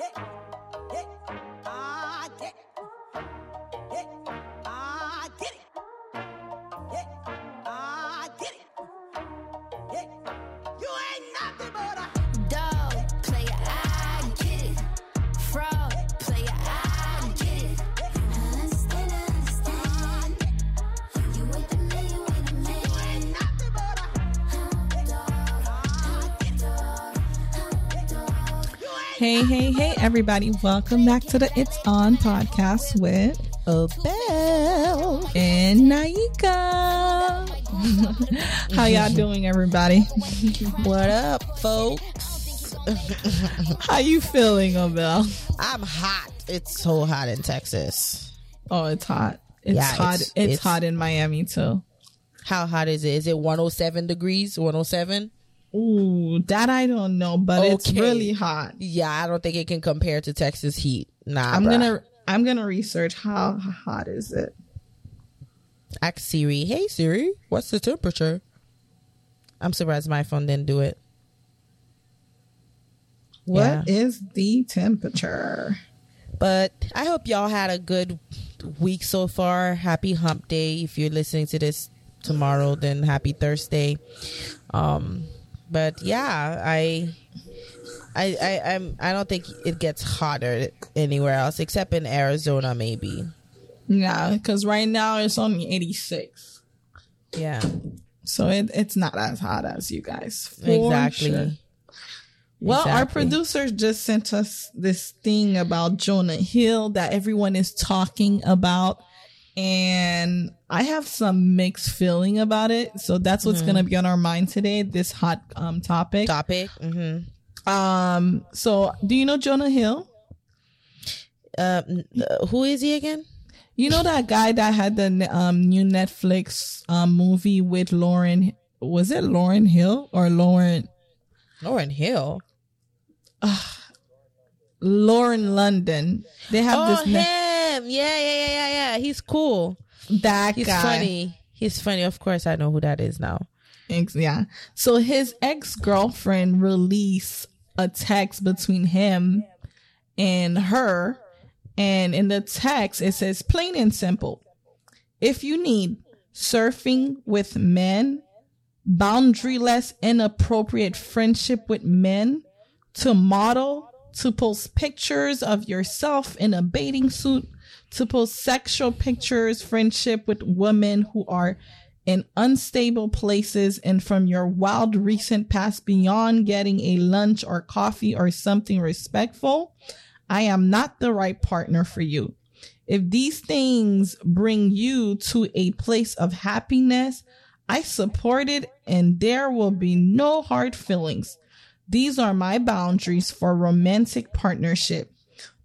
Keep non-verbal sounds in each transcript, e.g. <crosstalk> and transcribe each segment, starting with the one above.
예. Hey, hey, hey, everybody. Welcome back to the It's On podcast with Abel and Naika. <laughs> How y'all doing, everybody? What up, folks? <laughs> How you feeling, Abel? I'm hot. It's so hot in Texas. Oh, it's hot. It's Yeah, hot. it's- It's, it's- hot in Miami too. How hot is it? Is it 107 degrees? 107? Ooh, that I don't know, but it's really hot. Yeah, I don't think it can compare to Texas heat. Nah, I'm bruh. gonna I'm gonna research how hot is it. ask Siri. Hey Siri, what's the temperature? I'm surprised my phone didn't do it. What is the temperature? But I hope y'all had a good week so far. Happy hump day. If you're listening to this tomorrow, then happy Thursday. Um but yeah, I I I I'm I don't think it gets hotter anywhere else except in Arizona maybe. Yeah, because right now it's only 86. Yeah. So it, it's not as hot as you guys. Exactly. sure. Well, our Exactly. producers just sent us this thing about Jonah Hill that everyone is talking about. And I have some mixed feeling about it. So that's what's going to be on our mind today, this hot um, topic. Topic. Mhm. Um, so do you know Jonah Hill? Uh, uh, who is he again? You know that guy that had the um, new Netflix um, movie with Lauren, was it Lauren Hill or Lauren? Lauren Hill. Lauren London. They have Oh, this. Yeah, yeah, yeah, yeah, yeah. He's cool. that He's guy. funny. He's funny. Of course, I know who that is now. Ex- Yeah. So his ex girlfriend released a text between him and her. And in the text, it says plain and simple. If you need surfing with men, boundaryless, inappropriate friendship with men, to model, to post pictures of yourself in a bathing suit, to post sexual pictures, friendship with women who are in unstable places, and from your wild recent past beyond getting a lunch or coffee or something respectful, I am not the right partner for you. If these things bring you to a place of happiness, I support it and there will be no hard feelings. These are my boundaries for romantic partnership.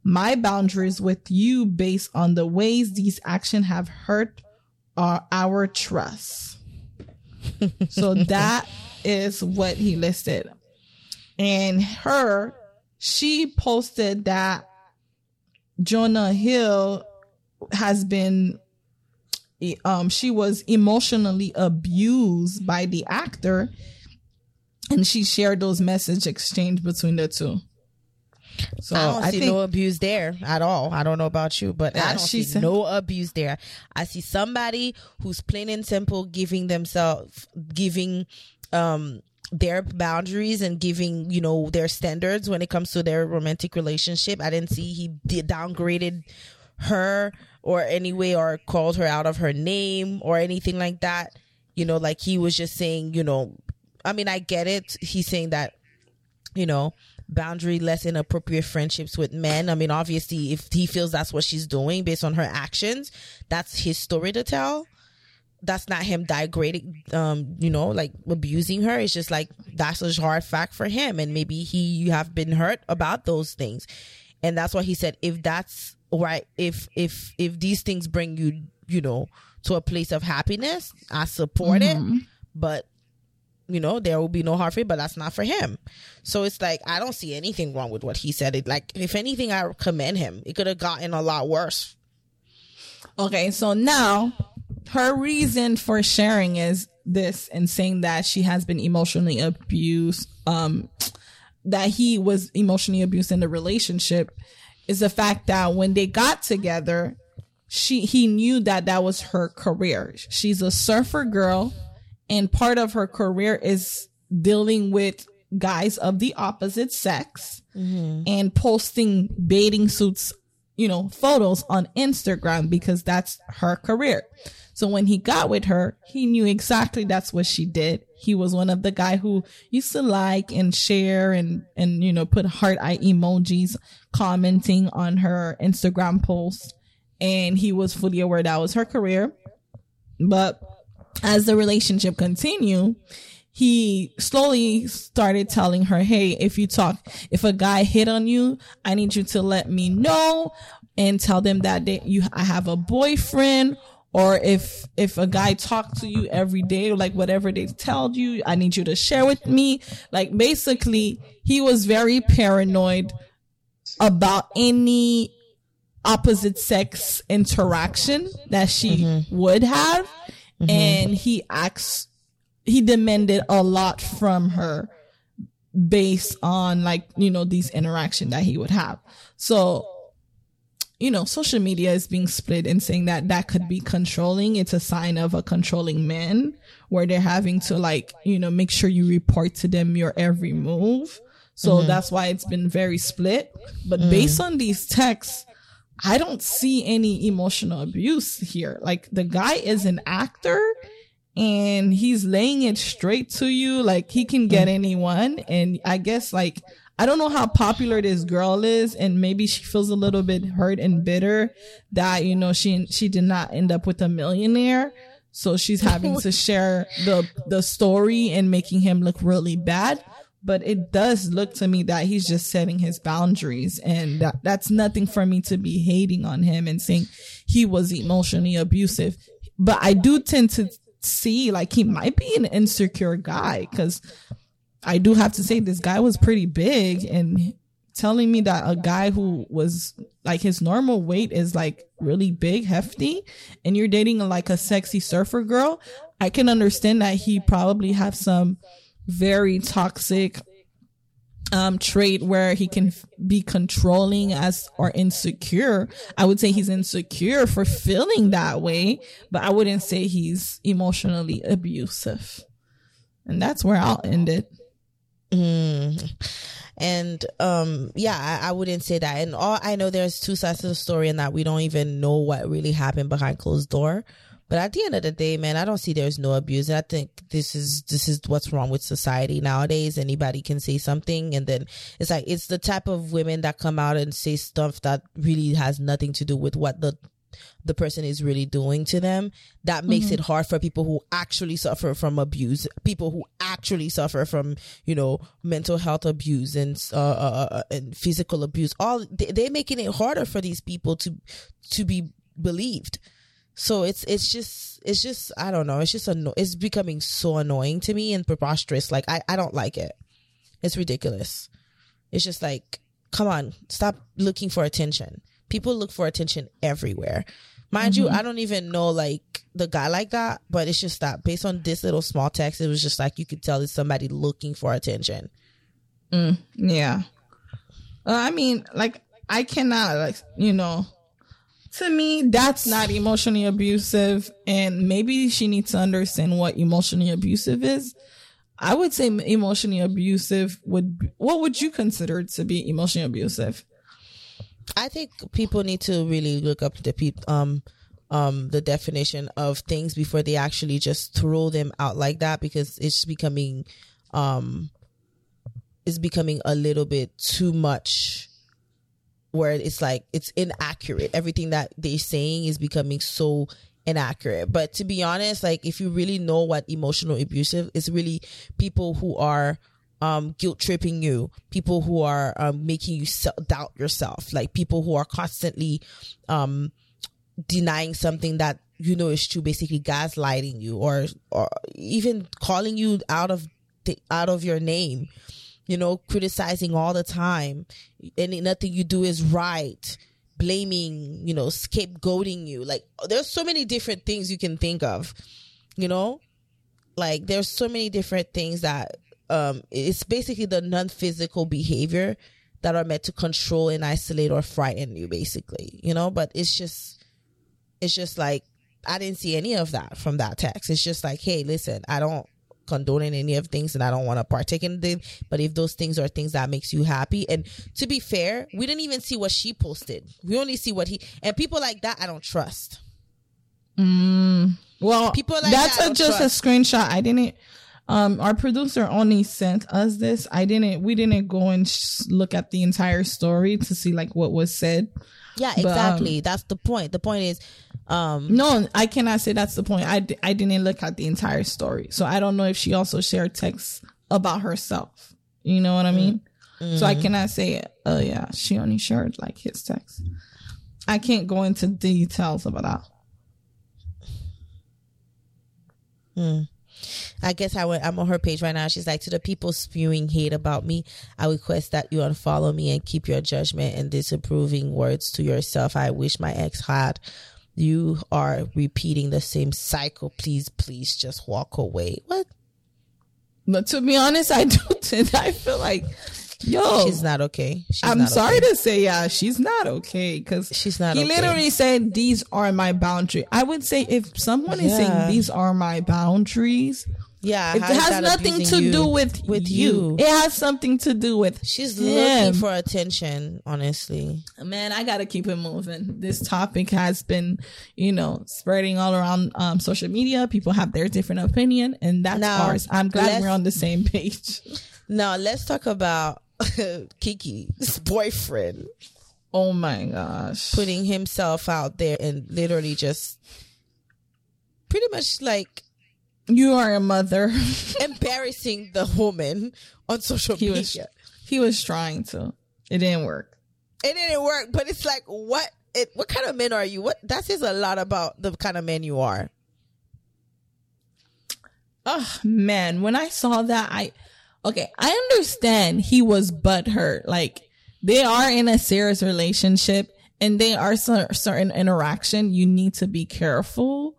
My boundaries with you based on the ways these actions have hurt our, our trust. <laughs> so that is what he listed. And her, she posted that Jonah Hill has been um she was emotionally abused by the actor and she shared those message exchange between the two. So I don't I see think no abuse there at all. I don't know about you, but I don't see said- no abuse there. I see somebody who's plain and simple giving themselves, giving, um, their boundaries and giving, you know, their standards when it comes to their romantic relationship. I didn't see he downgraded her or any way or called her out of her name or anything like that. You know, like he was just saying, you know, I mean, I get it. He's saying that you know, boundary less inappropriate friendships with men. I mean, obviously, if he feels that's what she's doing based on her actions, that's his story to tell. That's not him degrading, um, you know, like abusing her. It's just like that's a hard fact for him, and maybe he you have been hurt about those things, and that's why he said if that's right, if if if these things bring you, you know, to a place of happiness, I support it, but you know there will be no hard feelings but that's not for him. So it's like i don't see anything wrong with what he said. It like if anything i commend him. It could have gotten a lot worse. Okay, so now her reason for sharing is this and saying that she has been emotionally abused um that he was emotionally abused in the relationship is the fact that when they got together, she he knew that that was her career. She's a surfer girl, and part of her career is dealing with guys of the opposite sex mm-hmm. and posting bathing suits, you know, photos on Instagram because that's her career. So when he got with her, he knew exactly that's what she did. He was one of the guy who used to like and share and, and, you know, put heart eye emojis commenting on her Instagram posts. And he was fully aware that was her career. But as the relationship continued, he slowly started telling her, Hey, if you talk, if a guy hit on you, I need you to let me know and tell them that they, you, I have a boyfriend or if if a guy talks to you every day like whatever they tell you i need you to share with me. Like basically he was very paranoid about any opposite sex interaction that she mm-hmm. would have Mm-hmm. and he acts he demanded a lot from her based on like you know these interaction that he would have so you know, social media is being split and saying that that could be controlling. It's a sign of a controlling man where they're having to like, you know, make sure you report to them your every move. So mm-hmm. that's why it's been very split. But mm. based on these texts, I don't see any emotional abuse here. Like the guy is an actor and he's laying it straight to you. Like he can get mm. anyone. And I guess like, I don't know how popular this girl is, and maybe she feels a little bit hurt and bitter that you know she she did not end up with a millionaire, so she's having <laughs> to share the the story and making him look really bad. But it does look to me that he's just setting his boundaries, and that, that's nothing for me to be hating on him and saying he was emotionally abusive. But I do tend to see like he might be an insecure guy because I do have to say this guy was pretty big and telling me that a guy who was like his normal weight is like really big, hefty, and you're dating like a sexy surfer girl, I can understand that he probably have some very toxic um trait where he can be controlling as or insecure. I would say he's insecure for feeling that way, but I wouldn't say he's emotionally abusive. And that's where I'll end it. and um yeah I, I wouldn't say that and all i know there's two sides to the story and that we don't even know what really happened behind closed door but at the end of the day man i don't see there's no abuse. And i think this is this is what's wrong with society nowadays. Anybody can say something. And then it's like it's the type of women that come out and say stuff that really has nothing to do with what the the person is really doing to them. That makes it hard for people who actually suffer from abuse people who actually suffer from you know mental health abuse and uh, uh uh, and physical abuse. All they, they're making it harder for these people to to be believed so it's it's just it's just I don't know. It's just anno- it's becoming so annoying to me and preposterous. Like I I don't like it. It's ridiculous. It's just like come on stop looking for attention. People look for attention everywhere. Mind you I don't even know like the guy like that but it's just that based on this little small text it was just like you could tell it's somebody looking for attention. Yeah. Uh, I mean, like, I cannot, like, you know, to me, that's not emotionally abusive. And maybe she needs to understand what emotionally abusive is. I would say emotionally abusive would, what would you consider to be emotionally abusive? I think people need to really look up the peop- um um the definition of things before they actually just throw them out like that because it's becoming um it's becoming a little bit too much where it's like it's inaccurate. Everything that they're saying is becoming so inaccurate. But to be honest like if you really know what emotional abusive is really people who are um guilt tripping you. People who are um, making you doubt yourself. Like people who are constantly um denying something that you know is true basically gaslighting you or or even calling you out of the, out of your name you know criticizing all the time. And nothing you do is right. Blaming you know scapegoating you. Like there's so many different things you can think of you know? Like there's so many different things that um it's basically the non-physical behavior that are meant to control and isolate or frighten you basically you know? But it's just it's just like i didn't see any of that from that text. It's just like hey listen i don't condone any of things and i don't want to partake in them but if those things are things that makes you happy and to be fair we didn't even see what she posted we only see what he and people like that i don't trust Mm, well, People like that's that I a, don't just trust. a screenshot. I didn't. Um, our producer only sent us this. I didn't. We didn't go and sh- look at the entire story to see like what was said. yeah But, um, exactly that's the point the point is um No, I cannot say that's the point. I, d- I didn't look at the entire story, so I don't know if she also shared texts about herself. You know what I mean? So I cannot say, oh yeah, she only shared like his text. I can't go into details about that. Hmm. I guess I went, I'm on her page right now. She's like, to the people spewing hate about me, I request that you unfollow me and keep your judgment and disapproving words to yourself. I wish my ex had. You are repeating the same cycle. Please, please just walk away. What? But to be honest, I <laughs> don't. I feel like, yo, She's not okay. She's I'm not sorry okay. to say, yeah, she's not okay because She's not He okay. literally said, "These are my boundaries." I would say if someone is saying these are my boundaries, Yeah, it how is has nothing to you? do with with you. you. It has something to do with She's him. looking for attention, honestly. Man, I gotta keep it moving. This topic has been, you know, spreading all around um, social media. People have their different opinion, and that's Now, ours. I'm glad we're on the same page. <laughs> Now let's talk about <laughs> Kiki's boyfriend Oh my gosh! putting himself out there and literally just pretty much like You are a mother. <laughs> embarrassing the woman on social he media. was he was trying to. It didn't work. It didn't work, but it's like what it, what kind of men are you? What that says a lot about the kind of man you are. Oh man, when I saw that, I okay, I understand he was butthurt. Like they are in a serious relationship and they are cer- certain interaction. You need to be careful.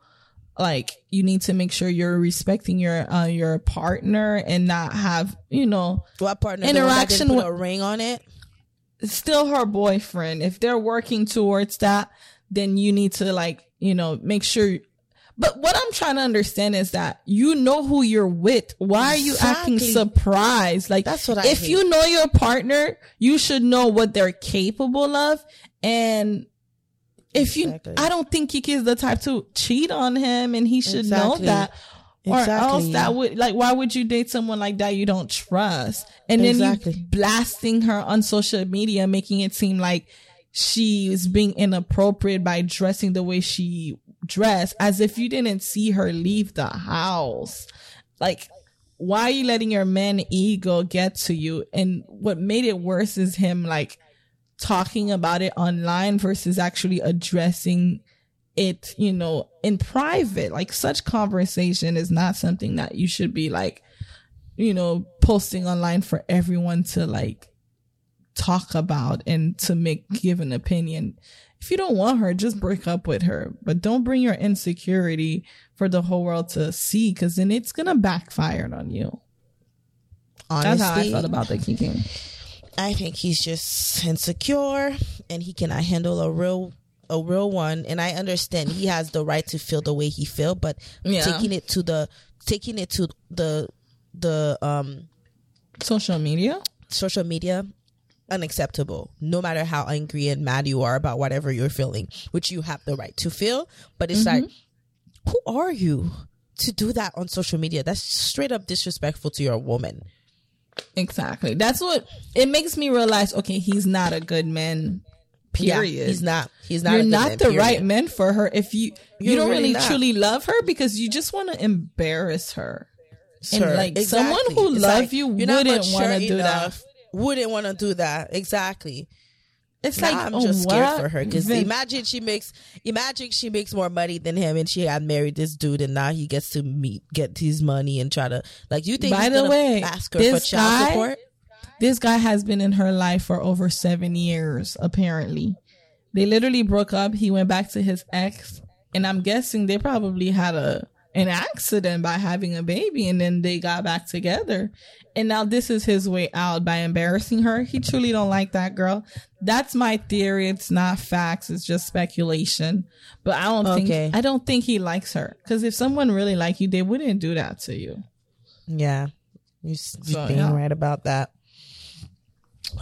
Like you need to make sure you're respecting your uh, your partner and not have you know What partner Interaction with- a ring on it? still her boyfriend. If they're working towards that, then you need to like, you know, make sure. But what I'm trying to understand is that you know who you're with. Why are you acting surprised? Like That's what I If hate. you know your partner, you should know what they're capable of. And if you, Exactly. I don't think Kiki is the type to cheat on him and he should know Exactly. that. Or Exactly. else that would like why would you date someone like that you don't trust? And then you blasting her on social media, making it seem like she is being inappropriate by dressing the way she dressed, as if you didn't see her leave the house. Like, why are you letting your man ego get to you? And what made it worse is him like talking about it online versus actually addressing it, you know, in private. Like such conversation is not something that you should be like, you know, posting online for everyone to like talk about and to make give an opinion. If you don't want her, just break up with her. But don't bring your insecurity for the whole world to see because then it's gonna backfire on you. Honestly, That's how I felt about the keeping. I think he's just insecure and he cannot handle a real a real one. And I understand he has the right to feel the way he feel but Yeah. taking it to the taking it to the the um Social media. social media unacceptable. No matter how angry and mad you are about whatever you're feeling which you have the right to feel but it's like who are you to do that on social media? That's straight up disrespectful to your woman Exactly. That's what it makes me realize. Okay, he's not a good man. Yeah, Period. he's not he's not You're a good not man, the period. right man for her if you you You're don't really really truly love her because you just want to embarrass her. And Sure, like someone who It's love like, you wouldn't want to do that. Wouldn't want to do that. Exactly. It's Now like I'm oh, just scared for her because imagine she makes imagine she makes more money than him and she had married this dude and now he gets to meet get his money and try to like you think By the way, ask her for child guy- support? this guy has been in her life for over seven years. Apparently, they literally broke up. He went back to his ex, and I'm guessing they probably had a an accident by having a baby and then they got back together. And now this is his way out by embarrassing her. He truly don't like that girl. That's my theory. It's not facts. It's just speculation. But I don't Okay. think I don't think he likes her. Because if someone really like you, they wouldn't do that to you. Yeah, you're, So, being yeah. right about that.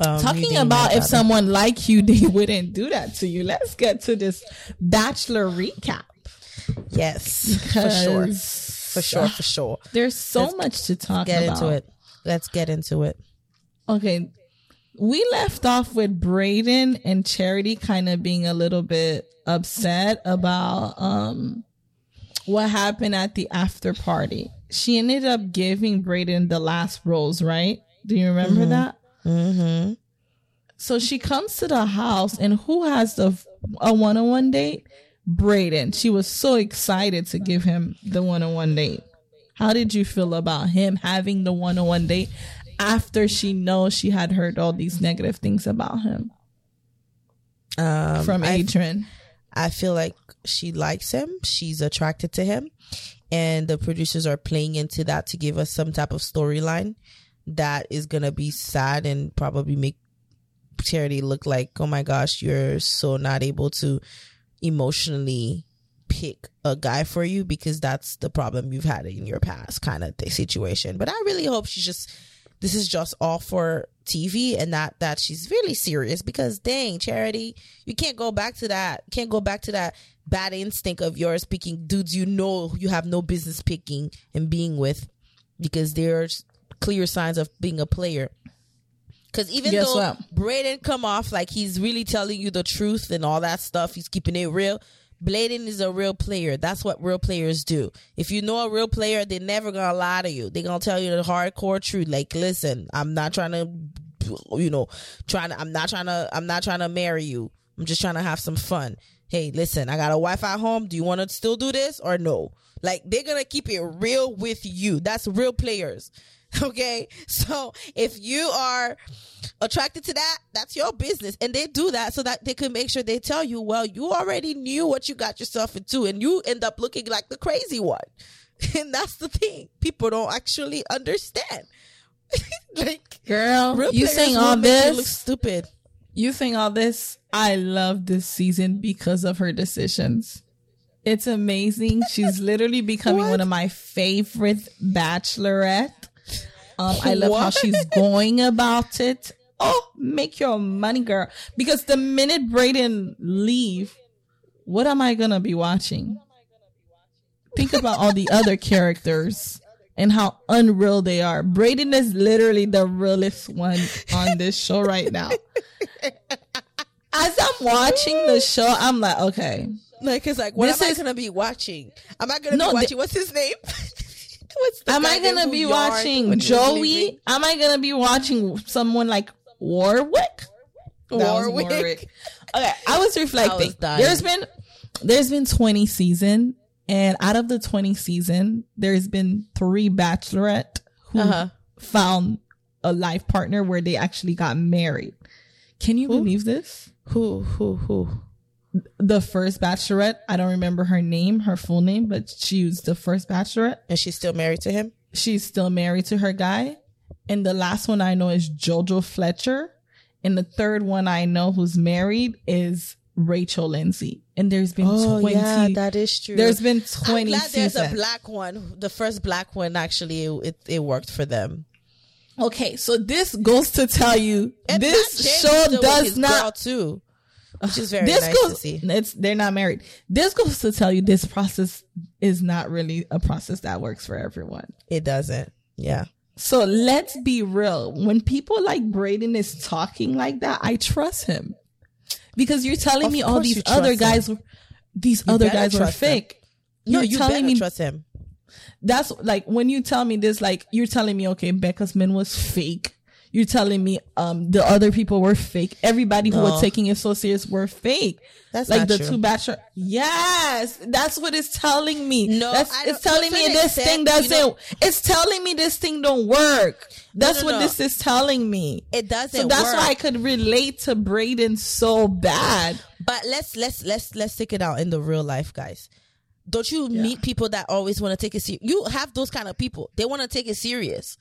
Um, Talking about if someone like you, <laughs> they wouldn't do that to you. Let's get to this bachelor recap. Yes, for sure, for sure, for sure. There's so Let's much to talk Get about. into it. Let's get into it. Okay. We left off with Brayden and Charity kind of being a little bit upset about um what happened at the after party. She ended up giving Brayden the last rose, right? Do you remember that? Mm-hmm. So she comes to the house and who has the a one-on-one date? Brayden. She was so excited to give him the one-on-one date. How did you feel about him having the one-on-one date after she knows she had heard all these negative things about him Um, from I, Adrian? I feel like she likes him. She's attracted to him, and the producers are playing into that to give us some type of storyline that is gonna be sad and probably make Charity look like, oh my gosh, you're so not able to emotionally pick a guy for you because that's the problem you've had in your past kind of situation. But I really hope she's just this is just all for TV and not that she's really serious because dang, Charity, you can't go back to that. Can't go back to that bad instinct of yours picking dudes you know you have no business picking and being with because there's clear signs of being a player. Because even Guess though what? Brayden come off like he's really telling you the truth and all that stuff, he's keeping it real. Brayden is a real player. That's what real players do. If you know a real player, they're never gonna lie to you. They're gonna tell you the hardcore truth. Like, listen, I'm not trying to, you know, trying to. I'm not trying to. I'm not trying to marry you. I'm just trying to have some fun. Hey, listen, I got a wife at home. Do you want to still do this or no? Like, they're gonna keep it real with you. That's real players. <laughs> Okay, so if you are attracted to that, that's your business. And they do that so that they can make sure they tell you, well, you already knew what you got yourself into, and you end up looking like the crazy one. <laughs> And that's the thing. People don't actually understand. <laughs> like, Girl, you saying all this? look stupid. You saying all this? I love this season because of her decisions. It's amazing. She's literally becoming one of my favorite bachelorette. Um, I love how she's going <laughs> about it. Oh, make your money, girl. Because the minute Brayden leave, what am I gonna be watching? Think about all the other characters and how unreal they are. Brayden is literally the realest one on this show right now. As I'm watching the show, I'm like, okay, Like, it's like, what This am is- I gonna be watching? Am I gonna No, be watching? What's his name? <laughs> What's the am I gonna be watching was Joey? Am I gonna be watching someone like Warwick? Was Warwick. Okay, I was reflecting. dying. there's been there's been 20 season, and out of the 20 season, there's been three bachelorette who Uh-huh. found a life partner where they actually got married. Can you believe this? Who? Who? Who? The first bachelorette, I don't remember her name, her full name, but she was the first bachelorette. And she's still married to him. she's still married to her guy. And the last one I know is Jojo Fletcher. And the third one I know who's married is Rachel Lindsay. And there's been Oh 20 yeah, that is true. there's been 20 I'm 20 glad there's a black one. The first black one actually it, it worked for them. okay, so this goes to tell you And this Matt James is show does not too, which is very this nice goes to see. it's they're not married. This goes to tell you this process is not really a process that works for everyone. It doesn't. Yeah. So let's be real. When people like Brayden is talking like that, I trust him because you're telling Of me all these other guys, were- these You other guys were fake. No, You're you telling me trust him. that's like when you tell me this, like you're telling me, okay, Becca's man was fake. You're telling me, um, the other people were fake. Everybody who No. was taking it so serious were fake. That's like the true. two bachelor. Yes, that's what it's telling me. No, it's telling me this extent, thing doesn't. know- it's telling me this thing don't work. That's no, what no. this is telling me. It doesn't So that's work. why I could relate to Brayden so bad. But let's let's let's let's take it out in the real life, guys. Don't you meet people that always want to take it serious? You have those kind of people. They want to take it serious,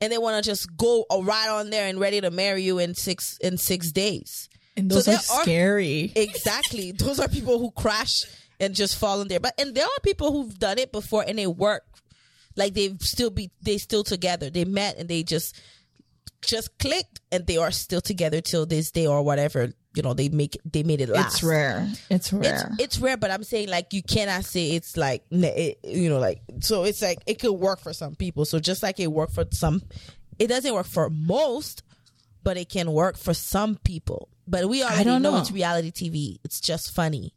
and they want to just go right on there and ready to marry you in six in six days. And those are are- scary. Exactly. <laughs> Those are people who crash and just fall in there. But and there are people who've done it before and they work. Like they've still be they still together. They met and they just just clicked and they are still together till this day or whatever. You know, they make they made it last. it's rare. It's It's, rare. it's rare, but I'm saying like you cannot say it's like it, you know like so it's like it could work for some people. So just like it worked for some, it doesn't work for most, but it can work for some people. But we already I don't know. know. it's reality TV. It's just funny.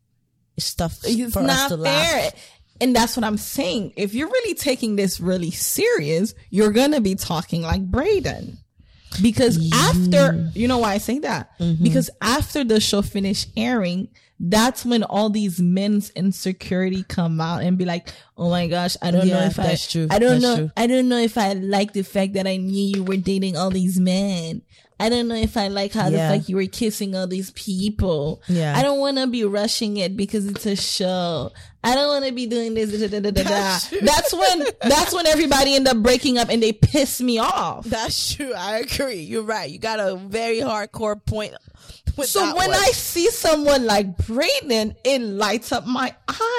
It's stuff it's for us to fair. laugh. And that's what I'm saying. If you're really taking this really serious, you're gonna be talking like Brayden. Because after you know why I say that? Mm-hmm. Because after the show finished airing, that's when all these men's insecurity come out and be like, "Oh my gosh, I don't know if that's I, true. I don't That's know, true. I don't know if I like the fact that I knew you were dating all these men. I don't know if I like how Yeah. the fact you were kissing all these people. Yeah. I don't want to be rushing it because it's a show. I don't want to be doing this. Da, da, da. That's. That's when that's when everybody end up breaking up and they piss me off. That's true. I agree. You're right. You got a very hardcore point. So when one. I see someone like Brayden, it lights up my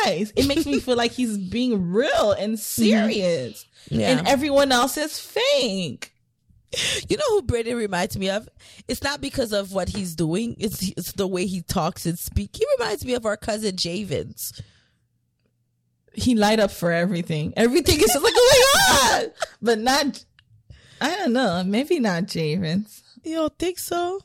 eyes. It makes me feel like he's being real and <laughs> mm-hmm. serious. Yeah. And everyone else is fake. You know who Brayden reminds me of? It's not because of what he's doing. It's it's the way he talks and speak. He reminds me of our cousin Javens. He light up for everything. Everything is just like, oh my <laughs> God. But not, I don't know. Maybe not Javens. You don't think so?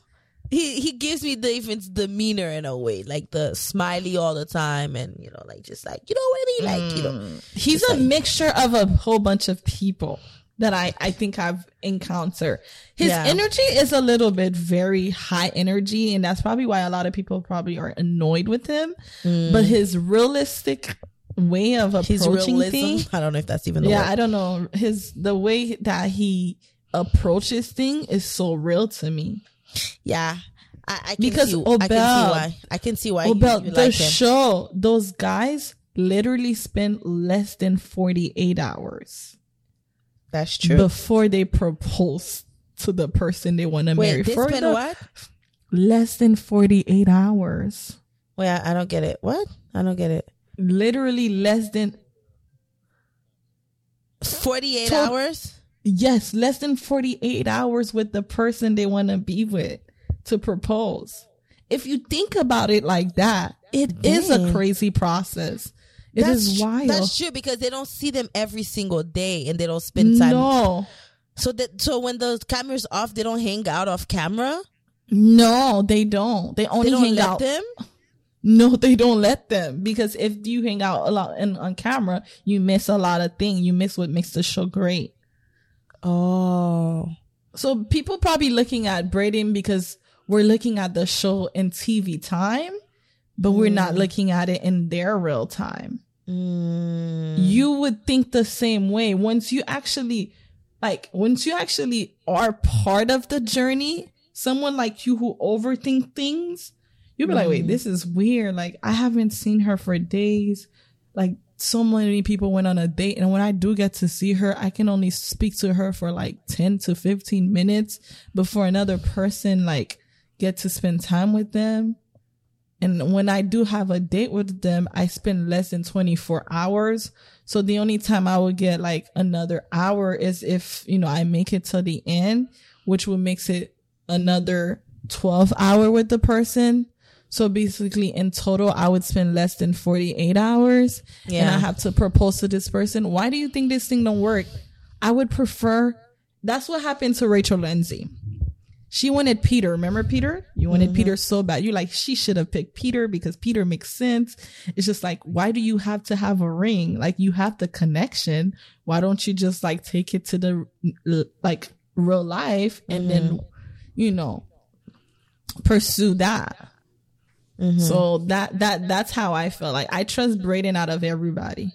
He he gives me David's demeanor in a way, like the smiley all the time, and you know, like just like you know what I mean, like you know, mm. He's a mixture of a whole bunch of people that I, I think I've encountered. His Yeah. energy is a little bit very high energy, and that's probably why a lot of people probably are annoyed with him. Mm. But his realistic way of approaching things, I don't know if that's even the yeah, word. I don't know. His the way that he approaches thing is so real to me. yeah, I, I can Because see, I can see Obel- why. I can see why Oh, you, you the like show, those guys literally spend less than 48 hours That's true. before they propose to the person they want to marry. They For spend the- what? Less than 48 hours. Wait, I, I don't get it. What? I don't get it. Literally less than, Forty-eight So- hours. yes, less than 48 hours with the person they want to be with to propose. If you think about it like that, it is a crazy process. It is tr- wild. That's true because they don't see them every single day and they don't spend time. No, So that so when the camera's off, they don't hang out off camera. no, they don't. They only They don't hang let out. them. <laughs> No, they don't let them because if you hang out a lot in, on camera, you miss a lot of things. You miss what makes the show great. Oh, So people probably looking at Brayden because we're looking at the show in TV time, but we're not Mm. looking at it in their real time. Mm. You would think the same way once you actually, like, once you actually are part of the journey. Someone like you who overthink things, you'll be like, Mm. wait, this is weird. Like, I haven't seen her for days. Like, so many people went on a date, and when I do get to see her, I can only speak to her for like 10 to 15 minutes before another person, like, get to spend time with them. And when I do have a date with them, I spend less than 24 hours. So the only time I would get like another hour is if, you know, I make it to the end, which would makes it another 12 hour with the person. So basically in total, I would spend less than 48 hours and I have to propose to this person. Why do you think this thing don't work? I would prefer, that's what happened to Rachel Lindsay. She wanted Peter. Remember Peter? You wanted Peter mm-hmm. so bad. You're like she should have picked Peter because Peter makes sense. It's just like why do you have to have a ring? Like you have the connection. Why don't you just like take it to the like real life and then mm-hmm. you know pursue that. Mm-hmm. So that that that's how I feel. Like I trust Brayden out of everybody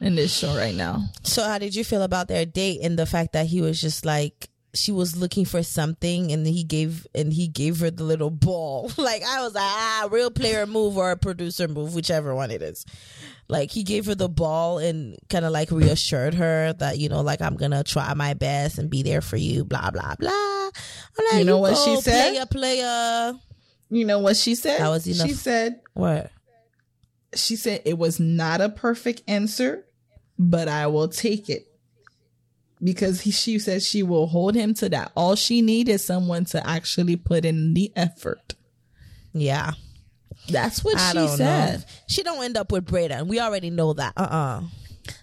in this show right now. So how did you feel about their date and the fact that he was just like she was looking for something and he gave and he gave her the little ball. <laughs> like I was like, ah, real player move or a producer move, whichever one it is. Like he gave her the ball and kind of like reassured her that you know, like I'm gonna try my best and be there for you. Blah blah blah. I'm like, You know what she said? Player, player. You know what she said? That was enough. She said What? she said it was not a perfect answer, but I will take it. Because he, she says she will hold him to that. All she need is someone to actually put in the effort. Yeah. That's what I she said. know. She don't end up with Brayden. We already know that. Uh uh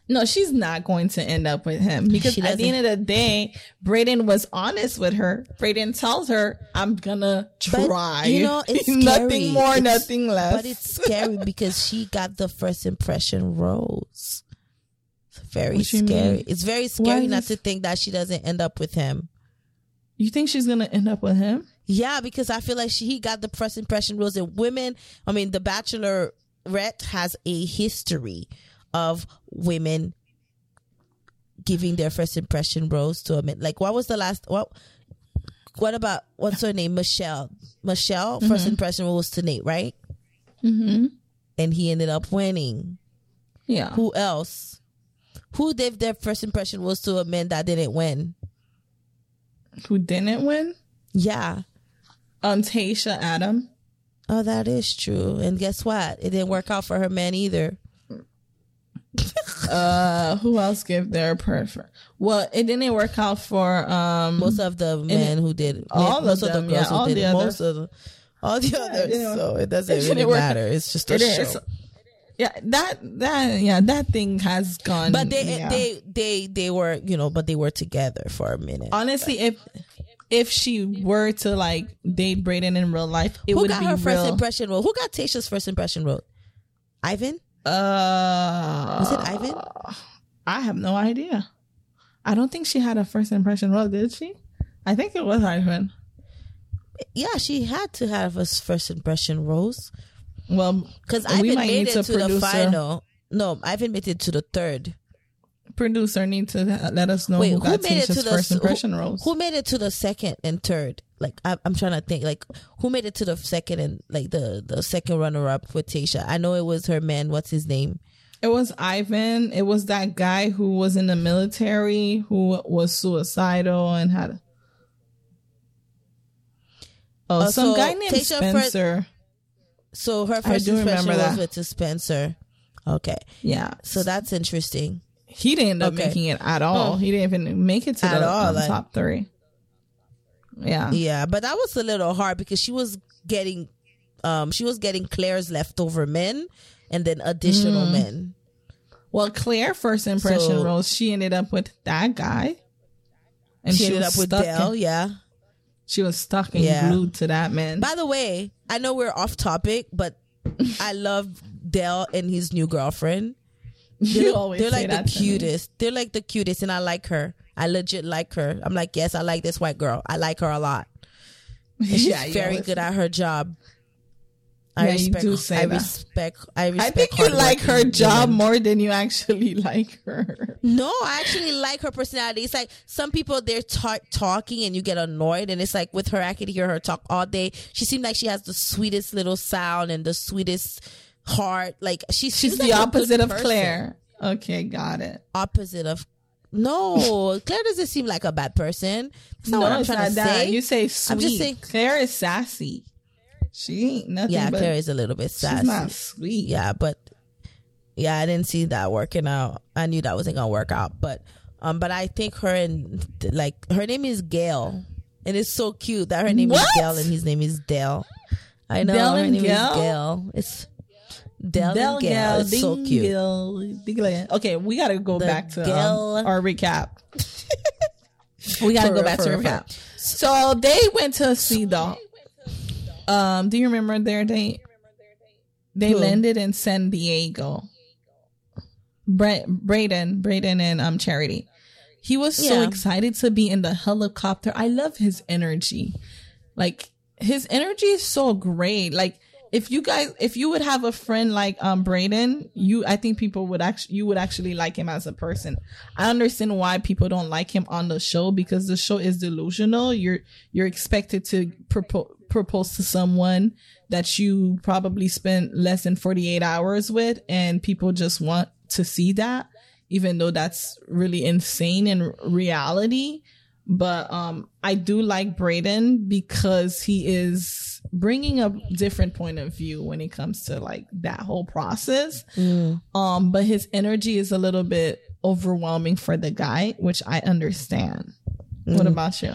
No, she's not going to end up with him because at the end of the day, Brayden was honest with her. Brayden tells her, "I'm gonna But, try." you know, <laughs> it's nothing more, It's- nothing less. But it's scary because she got the first impression rose. Very scary. mean? It's very scary is not this- to think that she doesn't end up with him. you think she's gonna end up with him? Yeah, because I feel like she he got the first impression rose and women I mean the bachelorette has a history of women giving their first impression rose to a man. Like what was the last what what about what's her name? Michelle. Michelle, first impression rose to Nayte, right? Mm-hmm. And he ended up winning. Yeah. Who else? Who gave their first impression was to a man that didn't win? Who didn't win? Yeah. Um, Tasha Adam. Oh, that is true. And guess what? It didn't work out for her man either. <laughs> Uh, who else gave their prefer? Well, it didn't work out for um. most of the men who did it. all most of of, the girls yeah, all who did the it. other- Most of all the others. didn't- So it doesn't it really matter. It's just a it show. is. Yeah, that that yeah that thing has gone. But they yeah. they they they were you know, but they were together for a minute. honestly, if if she were to like date Brayden in real life, it who would got be her first real. impression role? Who got Tasha's first impression role? Ivan? Uh, Was it Ivan? I have no idea. I don't think she had a first impression role, did she? I think it was Ivan. Yeah, she had to have a first impression rose Well, because we Ivan might made it to the final. No, Ivan made it to the third. producer need to let us know Wait, who who got made it to the first who- impression roles. Who made it to the second and third? Like I, I'm trying to think. Like who made it to the second and like the the second runner up for Tasha? I know it was her man. What's his name? It was Ivan. It was that guy who was in the military who was suicidal and had. Oh, Uh, some so guy named Tasha Spencer. So her first impression was that. with Spencer. Okay, yeah, so that's interesting. he didn't end up Okay. making it at all. Oh. He didn't even make it to At the all, like- top three. Yeah. Yeah, but that was a little hard because she was getting, um, she was getting Clare's leftover men and then additional Mm. men. Well, Clare first impression So- roles. She ended up with that guy, and she, ended was up with Dell. yeah. she was stuck and Yeah. glued to that man. By the way, I know we're off topic, but I love Dell and his new girlfriend. They're, always they're like the cutest. They're like the cutest, and I like her. I legit like her. I'm like, yes, I like this white girl. I like her a lot. And <laughs> she's Yeah, very good at her job. I Yeah, you do say I that. respect. I respect. I think you like her job women. more than you actually <laughs> like her. No, I actually like her personality. It's like some people they're ta- talking and you get annoyed, and it's like with her, I could hear her talk all day. She seemed like she has the sweetest little sound and the sweetest heart. Like she She's the like opposite of person. Clare. Okay, got it. Opposite of no, <laughs> Clare doesn't seem like a bad person. That's not what I'm trying to that. say. You say sweet. I'm just saying- Clare is sassy. She ain't nothing yeah, Clare a little bit she's sassy. not sweet. yeah, but yeah, I didn't see that working out. I knew that wasn't gonna work out, but um, but I think her and like her name is Gail, and it's so cute that her name What? is Gail and his name is Dale. I know Dell her name Gail? is Gail. It's Dell, Del and Gail. Gal, It's so cute. Gal. Okay, we gotta go The back to um, our recap. <laughs> we gotta For go back for to for recap. So they went to see the. Um, do you remember their date? They Who? landed in San Diego. Bra- Brayden, Brayden, and um Charity. He was so Yeah. excited to be in the helicopter. I love his energy. Like his energy is so great. Like if you guys, if you would have a friend like um Brayden, you, I think people would actually, you would actually like him as a person. I understand why people don't like him on the show because the show is delusional. You're you're expected to propose propose to someone that you probably spent less than 48 hours with and people just want to see that even though that's really insane in reality. But um i do like brayden because he is bringing a different point of view when it comes to like that whole process. Um but his energy is a little bit overwhelming for the guy which i understand. What about you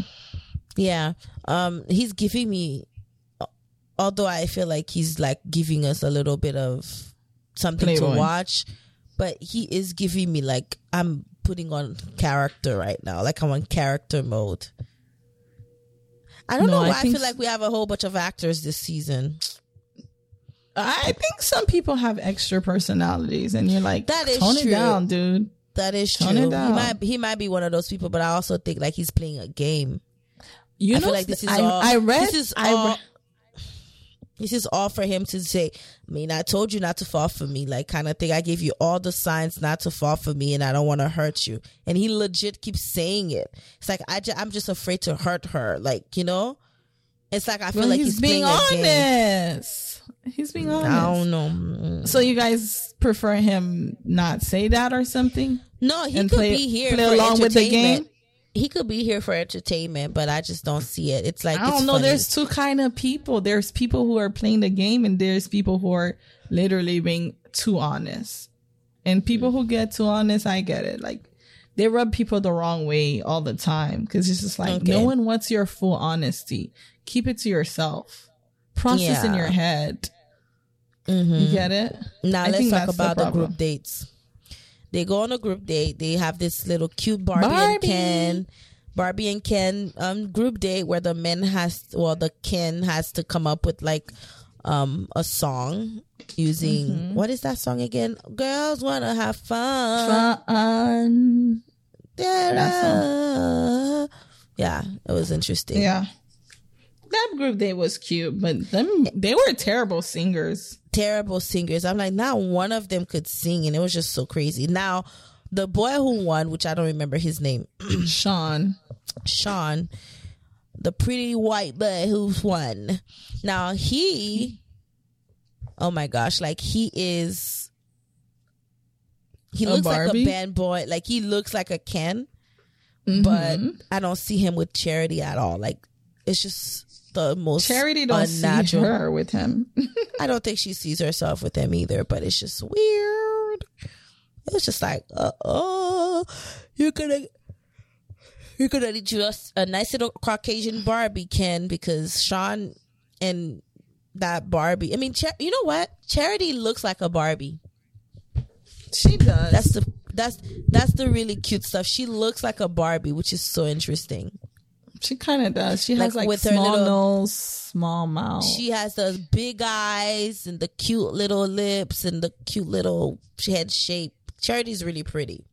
Yeah. Um he's giving me although I feel like he's like giving us a little bit of something Playboy. to watch, but he is giving me like I'm putting on character right now. Like I'm on character mode. I don't No, know I why I, think feel like we have a whole bunch of actors this season. i think some people have extra personalities and you're like That is tone true. it down dude That is true. Tone it He might he might be one of those people, but I also think like he's playing a game. You I know feel like this is I, all. I read This is I all. read, This is all for him to say. I mean, I told you not to fall for me, like kind of thing. I gave you all the signs not to fall for me, and I don't want to hurt you. And he legit keeps saying it. It's like I, I'm just afraid to hurt her. Like you know, it's like I feel well, like he's, he's, being honest he's being honest I don't know. So you guys prefer him not say that or something? No, he could play- be here play along with the game? He could be here for entertainment, but I just don't see it. It's like I don't know. funny. There's two kind of people. There's people who are playing the game, and there's people who are literally being too honest. And people who get too honest, I get it. Like they rub people the wrong way all the time because it's just like Okay. no one wants your full honesty. Keep it to yourself. Process in your head. Mhm. You get it? Now I let's talk that's the about the, group dates. They go on a group date. They have this little cute Barbie, and Ken, Barbie and Ken um group date where the men has well the Ken has to come up with like um a song using Mm-hmm. what is that song again? Girls wanna have fun. Fun. Yeah, it was interesting. Yeah. That group they was cute, but them they were terrible singers. terrible singers. I'm like, not one of them could sing, and it was just so crazy. Now, the boy who won, which I don't remember his name, <clears throat> Sean. Sean, the pretty white boy who won. Now he, oh my gosh, like he is. He A looks like a band boy. Like he looks like a Ken, Mm-hmm. but I don't see him with Charity at all. Like it's just the most Charity don't unnatural. see her with him. <laughs> I don't think she sees herself with him either, but it's just weird. It was just like, uh oh, you're gonna, you're gonna need you a, a nice little Caucasian Barbie, Ken, because Sean and that Barbie. I mean, Char- you know what? Charity looks like a Barbie. she does. That's the that's that's the really cute stuff. She looks like a Barbie, which is so interesting. She kind of does. She Like has like with her small little- nose, small mouth. She has those big eyes and the cute little lips and the cute little head shape. Charity's really pretty.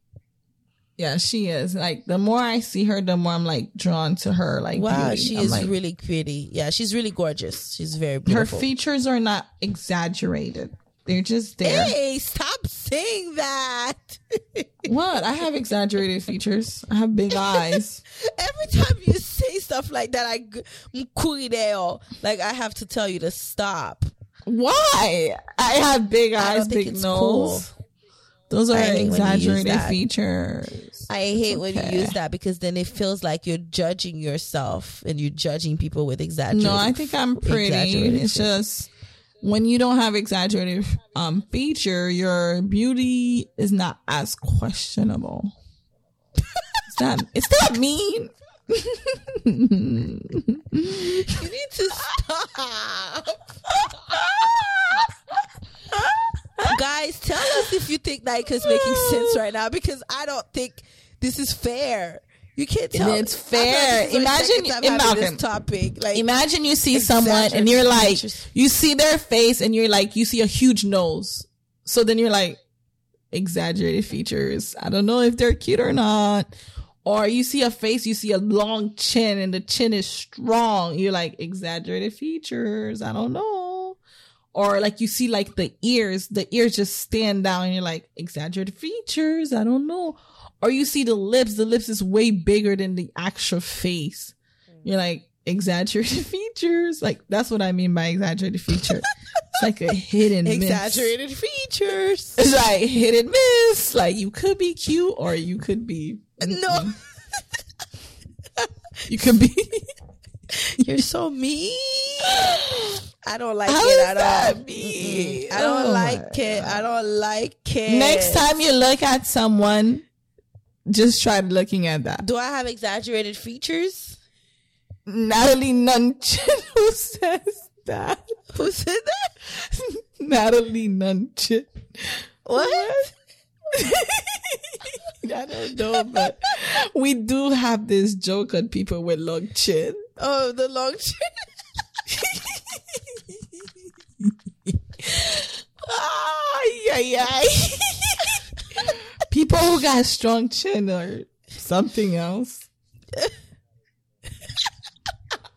yeah, she is. Like the more I see her, the more I'm like drawn to her. Like Wow, beauty. she I'm is like, really pretty. Yeah, she's really gorgeous. She's very beautiful. her features are not exaggerated. They're just there. Hey, stop saying that. <laughs> What? I have exaggerated features. I have big eyes. <laughs> Every time you say stuff like that, I mkurideo. like I have to tell you to stop. Why? I have big eyes, big nose. cool. Those are I hate when you use exaggerated features. I hate when you use that because then it feels like you're judging yourself and you're judging people with exaggerated. No, I think I'm pretty. It's just when you don't have exaggerated um feature, your beauty is not as questionable. <laughs> it's not. It's not mean. <laughs> You need to stop. <laughs> Guys, tell us if you think Nike is making sense right now because I don't think this is fair. You can't tell. It's I feel like fair. the Imagine- imagine- this topic. Like, Imagine you see someone and you're like, you see their face and you're like, you see a huge nose. So then you're like, exaggerated features. I don't know if they're cute or not. Or you see a face, you see a long chin and the chin is strong. You're like, exaggerated features. I don't know. or like you see like the ears, the ears just stand down and you're like exaggerated features. I don't know. Or you see the lips, the lips is way bigger than the actual face. Mm. You're like exaggerated <laughs> features. Like that's what I mean by exaggerated feature. it's like a hidden miss. Exaggerated features. It's like hit and miss. Like you could be cute or you could be No, <laughs> you could be <laughs> you're so mean. I don't like How it at that all. mean? I don't Oh like it. I don't like it. Next time you look at someone, just try looking at that. do I have exaggerated features? Natalie Nunchin <laughs> who says that. Who said that? <laughs> Natalie Nunchin. What? <laughs> I don't know, but we do have this joke on people with long chin. Oh, the long chin. Ay, ay, ay. People who got strong chin or something else.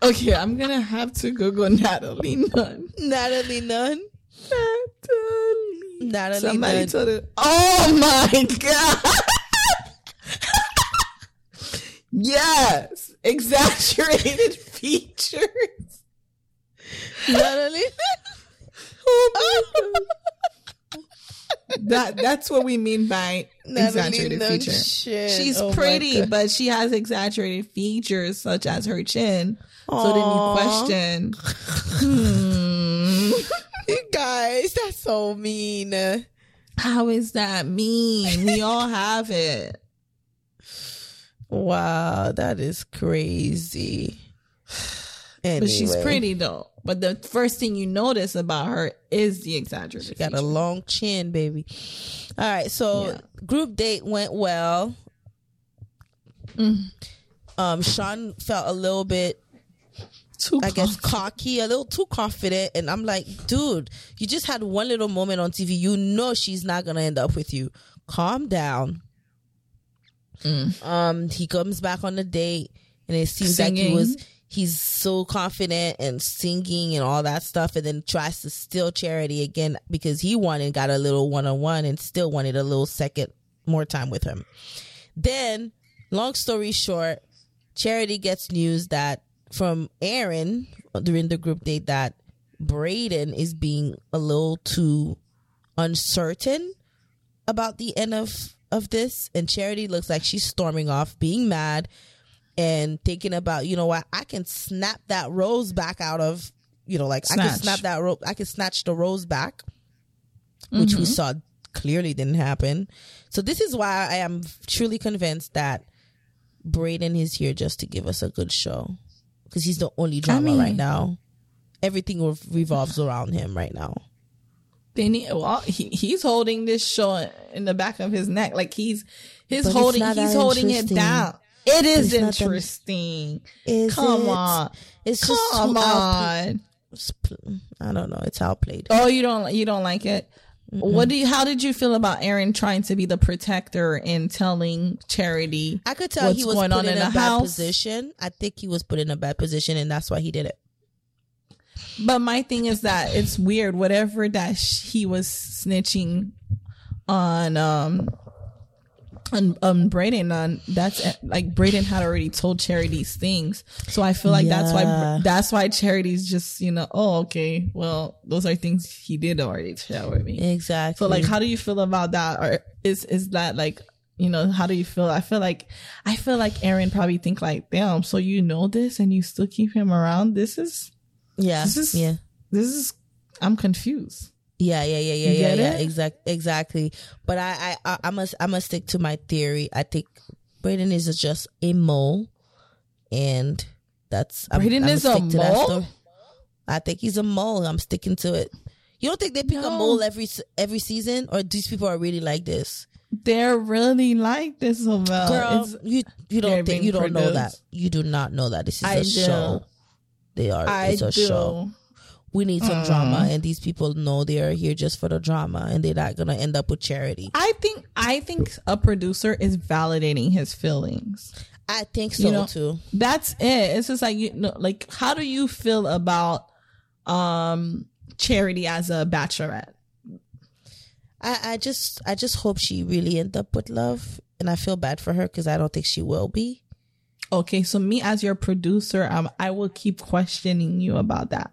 Okay, I'm gonna have to Google Natalie Nunn. Natalie Nunn. Natalie. Natalie Somebody Nunn. told it. Oh my god. yes, exaggerated <laughs> features. Natalie. Oh my God. That that's what we mean by exaggerated Nunn feature. chin. She's Oh pretty, but she has exaggerated features such as her chin. So then you question, <laughs> hmm, You guys, that's so mean. how is that mean? We all have it. Wow, that is crazy. But she's pretty though. But the first thing you notice about her is the exaggerated. She got a long chin, baby. All right, so Yeah. group date went well. Mm. Um, Sean felt a little bit, Too I guess, cocky, a little too confident, and I'm like, dude, you just had one little moment on TV. You know she's not gonna end up with you. Calm down. Mm. Um, he comes back on the date, and it seems like he was he's so confident and singing and all that stuff, and then tries to steal charity again because he won and got a little one on one, and still wanted a little second more time with him. Then, long story short, Charity gets news that from Aaron during the group date that Brayden is being a little too uncertain about the end of of this and charity looks like she's storming off being mad and thinking about you know what i can snap that rose back out of you know like i can snap that rose i can snatch the rose back which we mm-hmm. saw clearly didn't happen. So this is why i am truly convinced that brayden is here just to give us a good show because he's the only drama mean- right now. Everything revolves around him right now. They need, well, he, he's holding this show in the back of his neck, like he's he's But holding he's holding it down. It is It's interesting. Is Come it? on, It's just come too on. I don't know. It's outplayed. Oh, you don't you don't like it. What do you? How did you feel about Aaron trying to be the protector and telling Charity? I could tell he was going put on in, in a bad position. I think he was put in a bad position, and that's why he did it. But my thing is that it's weird. Whatever that sh- he was snitching on, um, on, on um, Brayden on uh, that's uh, like Brayden had already told Charity these things. So I feel like that's why that's why Charity's just you know oh okay well those are things he did already share with me. Exactly. So like, how do you feel about that? Or is is that like, you know, how do you feel? I feel like, I feel like Aaron probably think like, damn. So you know this and you still keep him around. This is yeah, this is- yeah, this is. I'm confused. Yeah, yeah, yeah, yeah, You yeah, yeah. it? Exact, exactly. But I, I, I, must, I must stick to my theory. I think Brayden is just a mole, and that's I'm- Brayden I'ma is a that mole? I think he's a mole. I'm sticking to it. You don't think they pick a mole every every season, or these people are really like this? They're really like this so well. Girl, It's- you you don't think you don't know that. You do not know that this is I a do. show. They are. I it's a do. show. We need some Mm. drama, and these people know they are here just for the drama, and they're not gonna end up with charity. I think I think a producer is validating his feelings. I think so You know, too. That's it. It's just like you know, like how do you feel about um Charity as a bachelorette. I, I just I just hope she really end up with love, and I feel bad for her because I don't think she will be. Okay, so me as your producer, um, I will keep questioning you about that.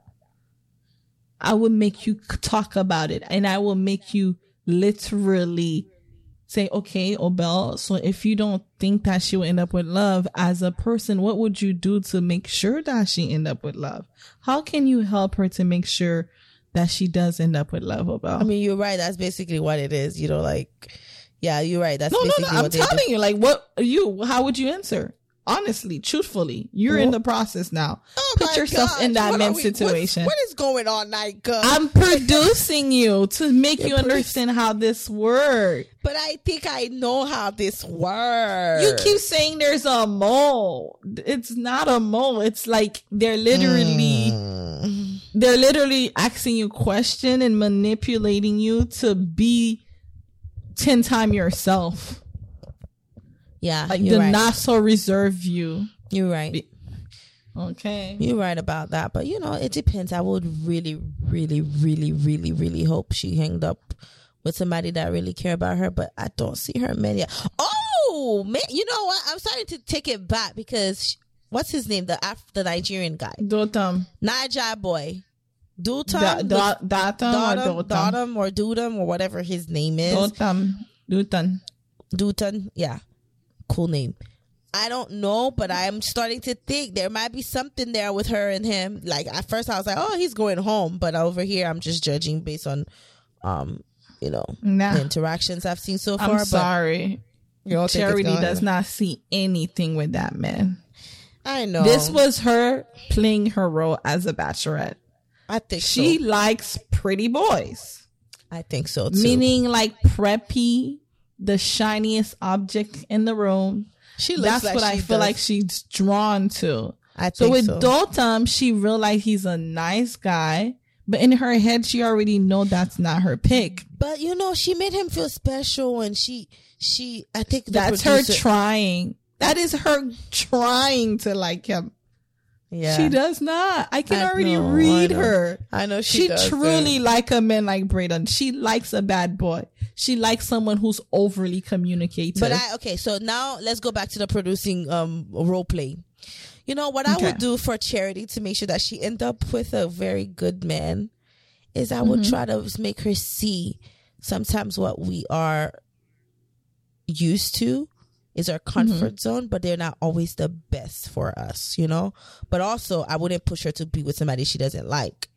I will make you talk about it, and I will make you literally say, "Okay, Obel. So if you don't think that she will end up with love as a person, what would you do to make sure that she end up with love? How can you help her to make sure that she does end up with love, Obel? I mean, you're right. That's basically what it is. You know, like, yeah, you're right. That's no, no, no. I'm they do. telling you, like, what you? How would you answer? Honestly, truthfully, you're in the process now. Oh Put yourself gosh, in that what men's we- situation. what is going on, Nika? I'm <laughs> producing you to make You're you understand how this works. but I think I know how this works. You keep saying there's a mole. It's not a mole. It's like they're literally Mm. they're literally asking you question and manipulating you to be ten time yourself. Yeah, Like the right. so reserve you. you're right. Okay. You're right about that, but you know, it depends. I would really, really, really, really, really hope she hanged up with somebody that really care about her, but I don't see her many. Oh man, you know what? I'm starting to take it back because sh- what's his name? The Af- the Nigerian guy, Dotam. Niger boy, Dutam, da- or Dotam? Or Dudam or whatever his name is. Dotam. Dutan. Dutan, yeah, cool name. I don't know, but I'm starting to think there might be something there with her and him. Like at first, I was like, "Oh, he's going home," but over here, I'm just judging based on, um, you know, Nah. the interactions I've seen so far. I'm but sorry. you don't think it's Charity going- does not see anything with that man. I know This was her playing her role as a bachelorette. I think She so. likes pretty boys, I think so too. meaning like preppy, the shiniest object in the room. she looks That's like what I feel does. like she's drawn to. I So with so. She realized he's a nice guy, but in her head, she already know that's not her pick. but you know, she made him feel special, and she, she, I think That's producer- her trying. That is her trying to like him. Yeah, She does not. I can I already know, read know. her. I know she, She, truly like a man like Brayden. She likes a bad boy. She likes someone who's overly communicative. But I okay, so now let's go back to the producing um role play. You know what I Okay. would do for charity to make sure that she end up with a very good man is I would Mhm. try to make her see sometimes what we are used to is our mm-hmm. comfort zone, but they're not always the best for us, you know? But also I wouldn't push her to be with somebody she doesn't like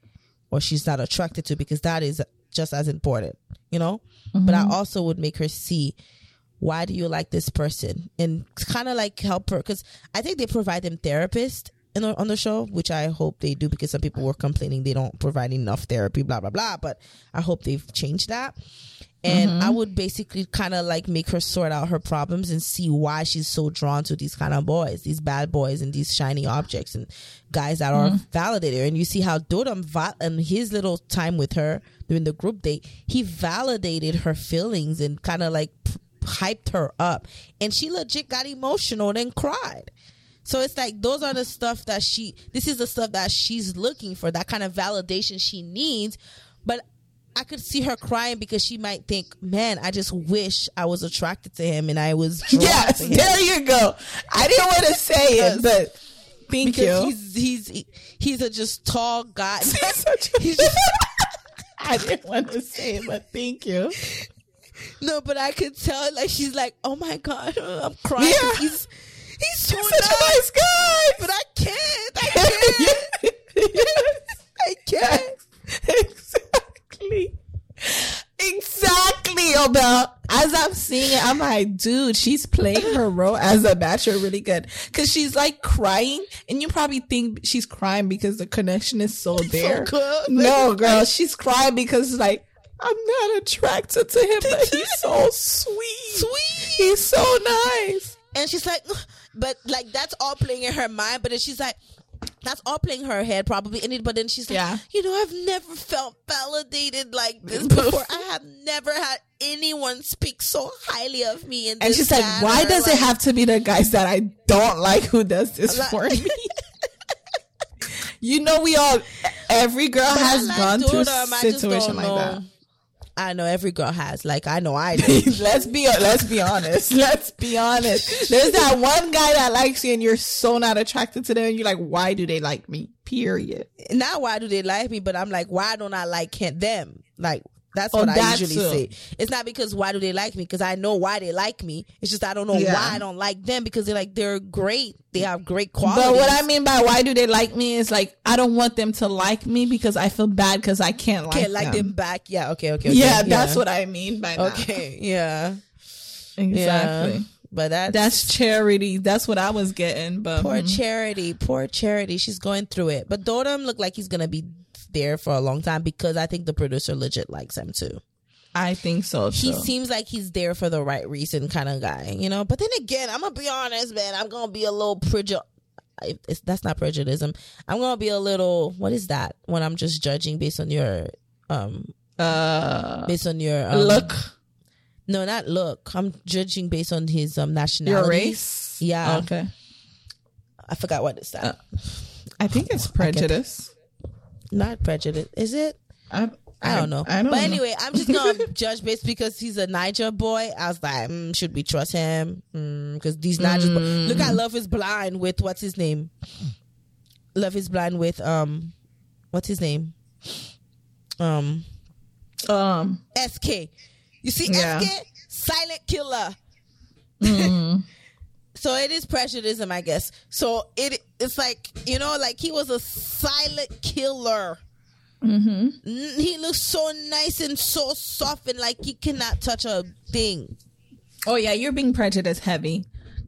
or she's not attracted to because that is just as important, you know? But I mm-hmm. also would make her see why do you like this person and kind of like help her because I think they provide them therapists in the, on the show, which I hope they do because some people were complaining they don't provide enough therapy, blah blah blah. But I hope they've changed that. And I mm-hmm. would basically kind of like make her sort out her problems and see why she's so drawn to these kind of boys, these bad boys, and these shiny objects and guys that are mm-hmm. validated. And you see how Dodam va- and his little time with her during the group date, he validated her feelings and kind of like p- hyped her up, and she legit got emotional and then cried. So it's like those are the stuff that she this is the stuff that she's looking for, that kind of validation she needs. But I could see her crying because she might think, Man, I just wish I was attracted to him and I was yes, there you go. I didn't want to say it, but thank because you. he's he's he's a just tall guy. <laughs> Such a- He's just- <laughs> I didn't want to say it, but thank you. no, but I could tell like she's like, Oh my god, <laughs> I'm crying. Yeah. He's he's so Such a nice. nice guy. But I can't. I can't. <laughs> I can't. exactly. Exactly, Obel. As I'm seeing it, I'm like, dude, she's playing her role as a bachelor really good. Cause she's like crying, and you probably think she's crying because the connection is so there. good. No, girl, she's crying because like I'm not attracted to him, but he's so sweet. Sweet. He's so nice. And she's like, but like that's all playing in her mind. But then she's like, that's all playing in her head probably. And it, but then she's like, Yeah. you know, I've never felt validated like this <laughs> before. I have never had anyone speak so highly of me. In And she's like, why does it have to be the guys that I don't like who does this Like- for me? <laughs> You know, we all, every girl has like gone through a Dodom, I just situation like that. I know every girl has. Like I know I do. <laughs> let's be let's be honest. Let's be honest. There's that one guy that likes you, and you're so not attracted to them. And you're like, why do they like me? Period. not why do they like me, but I'm like, why don't I like them? Like that's Oh, what I usually too. say. It's not because why do they like me? Because I know why they like me. It's just I don't know Yeah. why I don't like them because they're like they're great. They have great qualities. But what I mean by why do they like me is like I don't want them to like me because I feel bad because I can't like can't like them them. back. Yeah. Okay. Okay. okay Yeah, that's what I mean by that. Okay. Yeah. exactly. Yeah. But that's That's charity. That's what I was getting. But poor mm, charity. Poor charity. She's going through it. But Dodom look like he's gonna be there for a long time because I think the producer legit likes him too. I think so too. he seems like he's there for the right reason kind of guy, you know. But then again, I'm gonna be honest, man. I'm gonna be a little prejudice. That's not prejudice. I'm gonna be a little. What is that? When I'm just judging based on your, um, uh, based on your um, look, No, not look. I'm judging based on his um nationality. your race. Yeah. Okay. I forgot what it's that. Uh, I think it's prejudice. Not prejudice. Is it? I, I don't know. I don't but know. anyway, I'm just gonna <laughs> judge based because he's a Niger boy. I was like, mm, should we trust him? Because these Niger. Mm. Look at Love is Blind with what's his name? Love is Blind with um, what's his name? Um, Um. SK. You see, Yeah. SK silent killer. mm, <laughs> So it is prejudice, I guess. So it it's like you know, like he was a silent killer. hmm He looks so nice and so soft, and like he cannot touch a thing. Oh yeah, you're being prejudice heavy.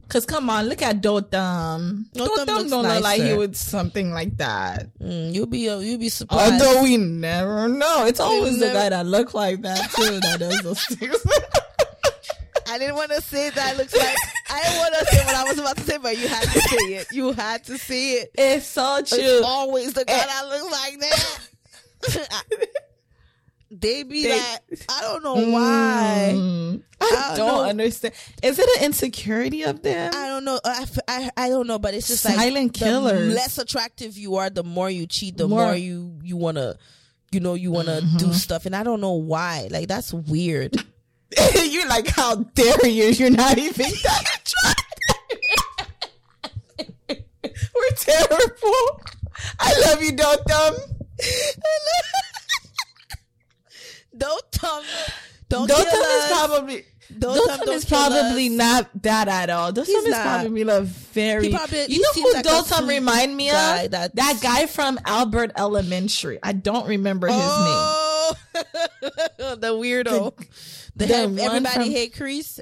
Cause come on, look at. Dotam Dotam don't look like he would something like that. Mm, you'll be uh, you'll be surprised. Although we never know. It's always the guy that look like that too that does those things. I didn't want to say that looks like I didn't want to say what I was about to say, but you had to say it. You had to see it. it's so true. It's always the guy eh. that looks like that. <laughs> they be They- like, I don't know why. Mm, I, I don't, don't understand. Is it an insecurity of them? I don't know. Uh, I I don't know, but it's just like Silent the less attractive you are, the more you cheat, the More- more, you you wanna, you know, you wanna mm-hmm. do stuff, and I don't know why. Like that's weird. <laughs> you're like, how dare you? You're not even. <laughs> We're terrible. I love you, don't tell <laughs> me. Don't Dotam kill is probably Don't Dotam tell- don't is probably not that at all. Dotam He's is probably a very. Probably- you know who like Dotam sweet remind me guy of? that's- That guy from Abbott Elementary. I don't remember his name. oh, the weirdo. The, the head- everybody from- hate Chris.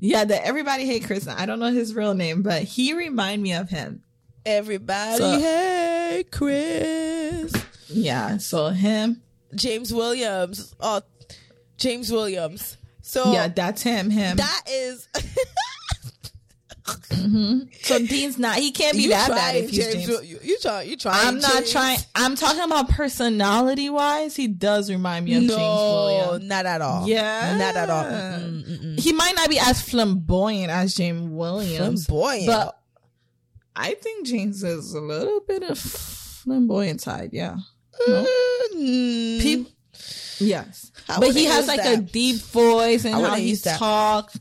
Yeah, that everybody hate Chris. I don't know his real name, but he remind me of him. Everybody So- hate Chris. Yeah, so him. James Williams. Oh, James Williams. So yeah, that's him. Him. that is. <laughs> so Dean's not. He can't be you that bad trying, if he's James. James. You, you try. You trying? I'm not James. trying. I'm talking about personality wise. He does remind me of No, James Williams. not at all. Yeah, not at all. Mm-mm, mm-mm. He might not be as flamboyant as James Williams, Flamboyant. but I think James is a little bit of flamboyant side. Yeah. No? Mm. Peop- yes, I but he has like a deep voice and how he talks,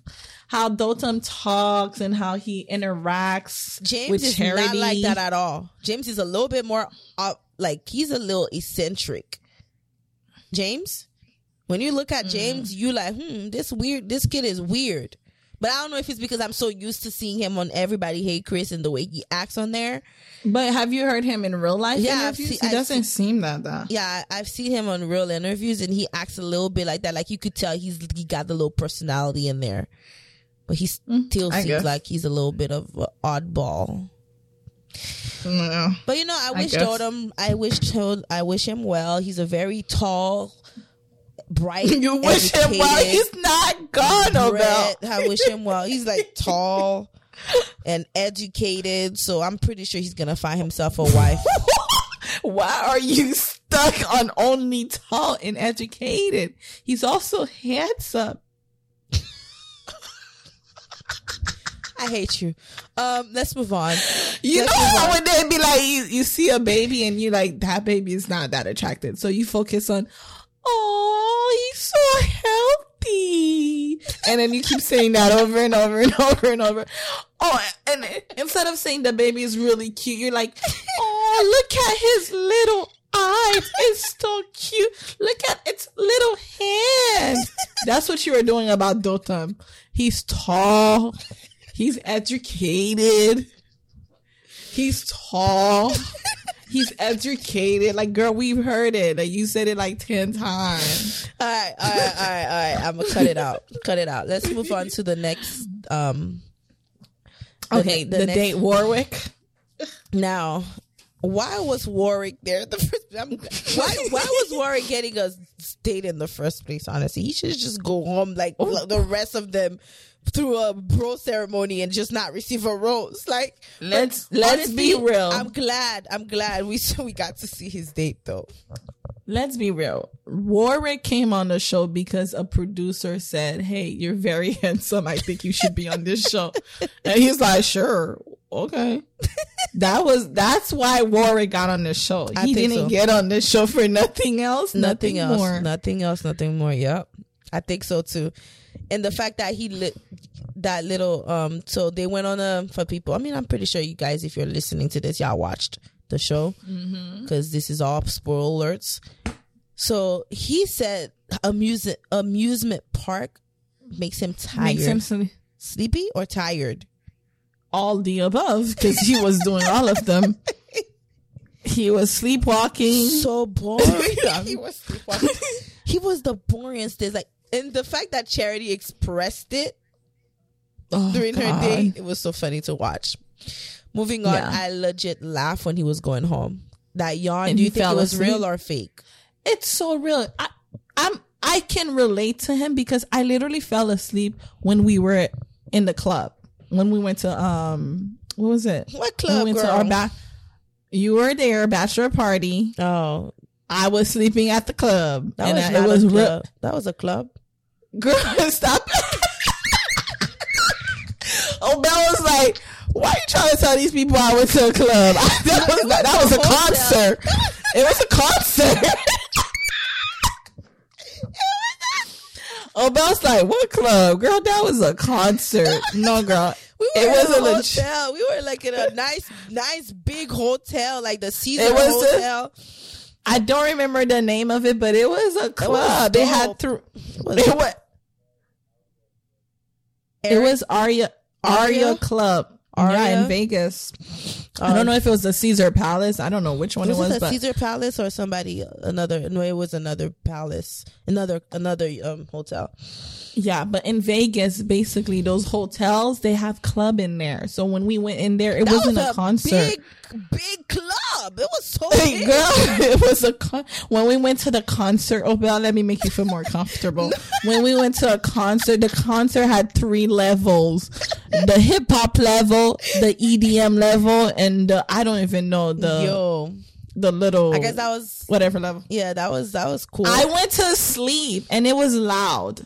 how Dotum talks, and how he interacts James with is charity. not like that at all. James is a little bit more uh, like he's a little eccentric. James, when you look at Mm. James, you like, hmm, this weird. This kid is weird. But I don't know if it's because I'm so used to seeing him on Everybody Hate Chris and the way he acts on there. But have you heard him in real life Yeah, seen- he I've doesn't seem that that. Yeah, I've seen him on real interviews, and he acts a little bit like that. Like you could tell he's he got the little personality in there, but he still Mm, I seems guess. like he's a little bit of an oddball. No. But you know, I I wish guess. Dotem. I wish Tod- I wish him well. He's a very tall, bright. <laughs> You wish him well. He's not gone, Obel. I wish him well. He's like tall and educated, so I'm pretty sure he's gonna find himself a wife. <laughs> Why are you stuck on only tall and educated? He's also handsome. I hate you. Um, let's move on. You Let's know how when they be like, you, you see a baby and you like that baby is not that attractive, so you focus on, oh, he's so healthy, and then you keep saying that over and over and <laughs> over and over. Oh, and instead of saying the baby is really cute, you're like, oh, look at his little eyes, it's so cute. Look at its little hands. That's what you were doing about Dotam. He's tall. He's educated. He's tall. <laughs> He's educated. Like, girl, we've heard it. Like, you said it like 10 times. All right, all right, all right, all right. I'm gonna cut it out. Cut it out. Let's move on to the next. Um, the Okay, ne- the, next- date Warwick. Now, why was Warwick there? The first, I'm, why why was Warwick getting a date in the first place? Honestly, he should just go home like Oh. the rest of them through a rose ceremony and just not receive a rose. Like, Let's- let's be real. I'm glad. I'm glad we <laughs> we got to see his date though. Let's be real. Warwick came on the show because a producer said, Hey, you're very <laughs> handsome. I think you should be on this show. and he's like, Sure. Okay. that was, that's why Warwick got on the show. I He didn't so. get on this show for nothing else. nothing, Nothing, else more. nothing else nothing more yep i think so too and the fact that he lit that little um so they went on a for people i mean i'm pretty sure you guys if you're listening to this y'all watched the show Mm-hmm. because this is all spoil alerts so he said amusement amusement park makes him tired Makes him sleep. sleepy or tired all the above because he was doing all of them. <laughs> He was sleepwalking. so <laughs> boring. he was sleepwalking. <laughs> he was the boringest. There's like, and the fact that Charity expressed it Oh, during her God. date, it was so funny to watch. Moving on, Yeah. I legit laughed when he was going home. That yawn. And do you think it was asleep? real or fake? It's so real. I, I'm I can relate to him because I literally fell asleep when we were in the club when we went to um what was it? What club, we went girl? to our ba- you were there, bachelor party. oh, I was sleeping at the club, that and was I- it was real. That was a club. Girl, <laughs> stop. <laughs> oh, Belle was like, "Why are you trying to tell these people I went to a club? <laughs> that was that was was a concert. It was a concert." <laughs> <laughs> Oh, Belle's like, "What club, girl? That was a concert. No, girl, We were it was a hotel. We were like in a nice, nice big hotel, like the Caesar It was Hotel. I don't remember the name of it, but it was a club. they had through. Was It was. It was Aria Aria Aria? Yeah, in Vegas. I don't know if it was the Caesar Palace. I don't know which one was it was, it Caesar Palace or somebody another? No, it was another palace, another another um hotel. yeah, but in Vegas, basically those hotels they have club in there. So when we went in there, it That wasn't was a, concert. Big, big club. It was so Hey, big. girl, <laughs> it was a con- when we went to the concert. Oh, Belle, let me make you feel more comfortable. <laughs> when we went to a concert, the concert had three levels: the hip hop level, the EDM level, and the, I don't even know the Yo, the little. I guess that was whatever level. yeah. That was that was cool. I went to sleep and it was loud.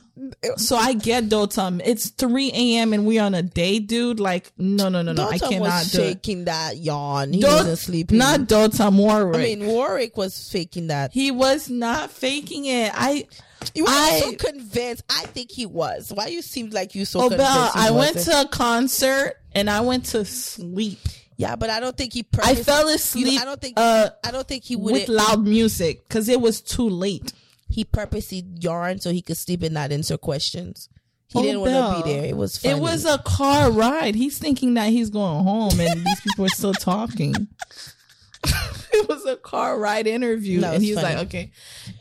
So I get Dotum. It's 3 a.m. and we on a day, dude. Like, no, no, no, no. I cannot was do it. shaking that yawn. He Dot- wasn't sleeping. Not Dotum Warwick. I mean, Warwick was faking that. he was not faking it. I, You were I- so convinced. I think he was. Why you seemed like you so oh, he I went wasn't? to a concert and I went to sleep. Yeah, but I don't think he. I fell you asleep. I don't think. uh, I don't think he would. with loud music because it was too late. he purposely yarned so he could sleep and not answer questions. He Oh, didn't want to be there. It was funny. It was a car ride. He's thinking that he's going home and these <laughs> people are still talking. <laughs> it was a car ride interview. That and was he was funny. like, okay.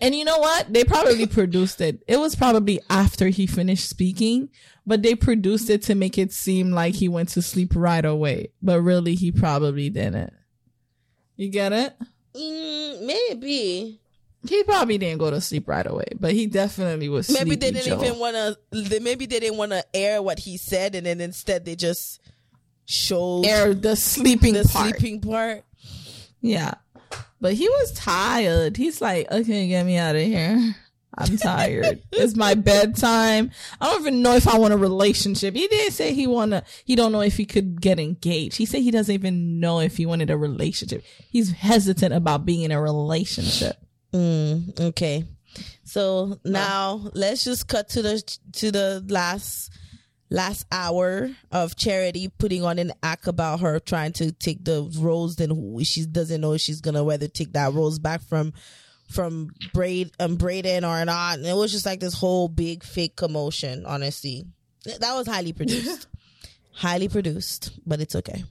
And you know what? They probably produced it. It was probably after he finished speaking, but they produced it to make it seem like he went to sleep right away. But really, he probably didn't. You get it? Mm, maybe. He probably didn't go to sleep right away, but he definitely was. Maybe they didn't Joe. even want to. Maybe they didn't want to air what he said, and then instead they just showed air the sleeping the part. sleeping part. Yeah. But he was tired. He's like, okay, get me out of here. I'm tired. it's my bedtime. I don't even know if I want a relationship. He didn't say he wanna. He don't know if he could get engaged. He said he doesn't even know if he wanted a relationship. He's hesitant about being in a relationship. Mm, okay. So now let's just cut to the to the last last hour of charity putting on an act about her trying to take the rose then who she doesn't know if she's gonna whether take that rose back from from braid um brayden or not and it was just like this whole big fake commotion honestly that was highly produced <laughs> highly produced but it's okay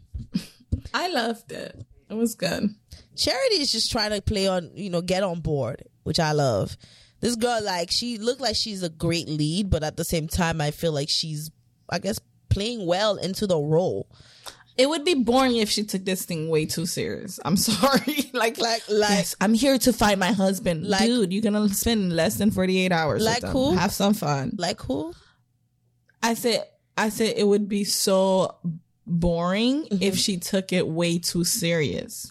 I loved it. It was good. Charity is just trying to play on, you know, get on board, which I love. This girl, like, she looked like she's a great lead, but at the same time, I feel like she's, I guess, playing well into the role. It would be boring if she took this thing way too serious. I'm <laughs> sorry. like, Like, like, yes, I'm here to find my husband. Like- Dude, you're gonna spend less than 48 hours. Like who? Have some fun. like who? I said, I said it would be so boring Mm-hmm. if she took it way too serious.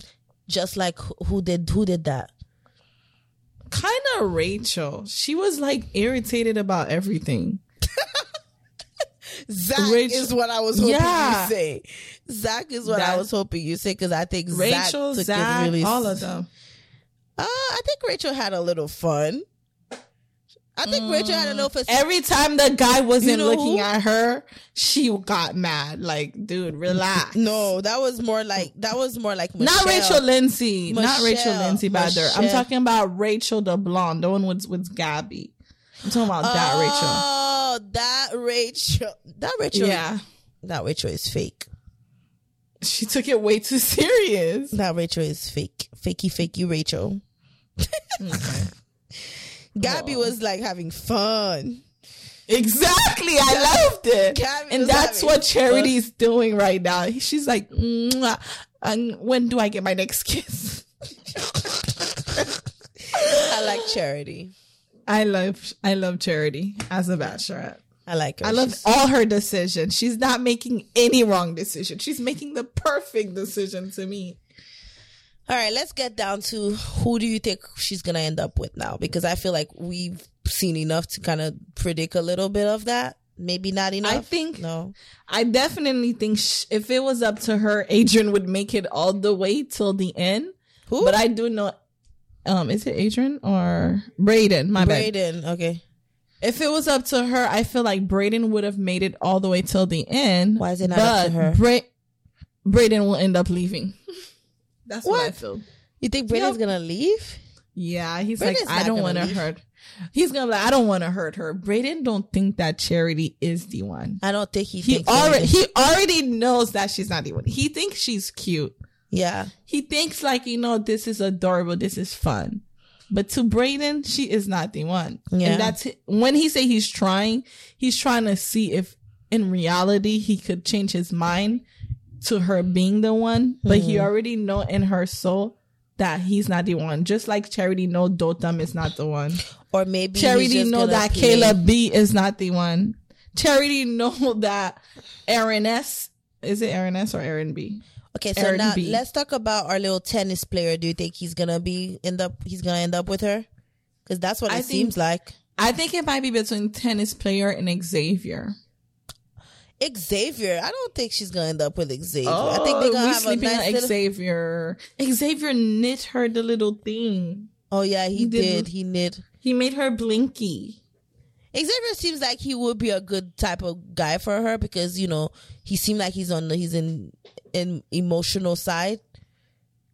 Just like who- who did who did that? Kind of Rachel. She was like irritated about everything. Zach Rach- is what I was hoping Yeah. you say. Zach is what I was hoping you say because I think Rachel, Zach took Zach, really. all of them. Uh, I think Rachel had a little fun. I think Rachel had a little fun. Every time the guy wasn't You know looking who? at her, she got mad. Like, dude, relax. no, that was more like that was more like Not Rachel Michelle. Lindsay. not Rachel Michelle. Lindsay Bader. I'm talking about Rachel the blonde, the one with with Gabby. I'm talking about that Oh, that Rachel. That Rachel. Yeah. That Rachel is fake. She took it way too serious. That Rachel is fake. Fakey, fakey Rachel. Gabby was like having fun. Exactly. I loved it. Gabby and that's what Charity's doing right now. She's like, and when do I get my next kiss? <laughs> I like Charity. I love I love Charity as a bachelorette. I like her. I love She's- all her decisions. She's not making any wrong decision. She's making the perfect decision to me. All right, let's get down to who do you think she's gonna end up with now? Because I feel like we've seen enough to kind of predict a little bit of that. Maybe not enough. I think- no. I definitely think sh- if it was up to her, Adrian would make it all the way till the end. Who? But I do know, um, is it Adrian or Brayden? My bad. Brayden. Okay. If it was up to her, I feel like Brayden would have made it all the way till the end. Why is it not up to her? Bra- Brayden will end up leaving. <laughs> That's what, I What? feel. You think Brayden's Yep. gonna leave? Yeah, he's Brayden's like, I don't want to leave. hurt. He's gonna be like, I don't want to hurt her. Brayden don't think that Charity is the one. I don't think he, He already anything. he already knows that she's not the one. He thinks she's cute. Yeah. He thinks like you know this is adorable, this is fun. But to Brayden, she is not the one. Yeah. And that's when he say he's trying, he's trying to see if in reality he could change his mind to her being the one. But he mm-hmm. already know in her soul that he's not the one. Just like Charity know Dotam is not the one. Or maybe Charity know that play- Kayla B is not the one. Charity know <laughs> that Aaron S. Is it Aaron S or Aaron B? Okay, so Aaron now B. let's talk about our little tennis player. Do you think he's gonna be end up? He's gonna end up with her? Because that's what it think- seems like. I think it might be between tennis player and Xavier. Xavier, I don't think she's gonna end up with Xavier. I think they're oh, gonna Oh, we have a sleeping nice on little. Xavier. Xavier knit her the little thing. Oh yeah, he, He did- did. He knit. He made her blinky. Xavier seems like he would be a good type of guy for her because you know he seemed like he's on the he's in in emotional side,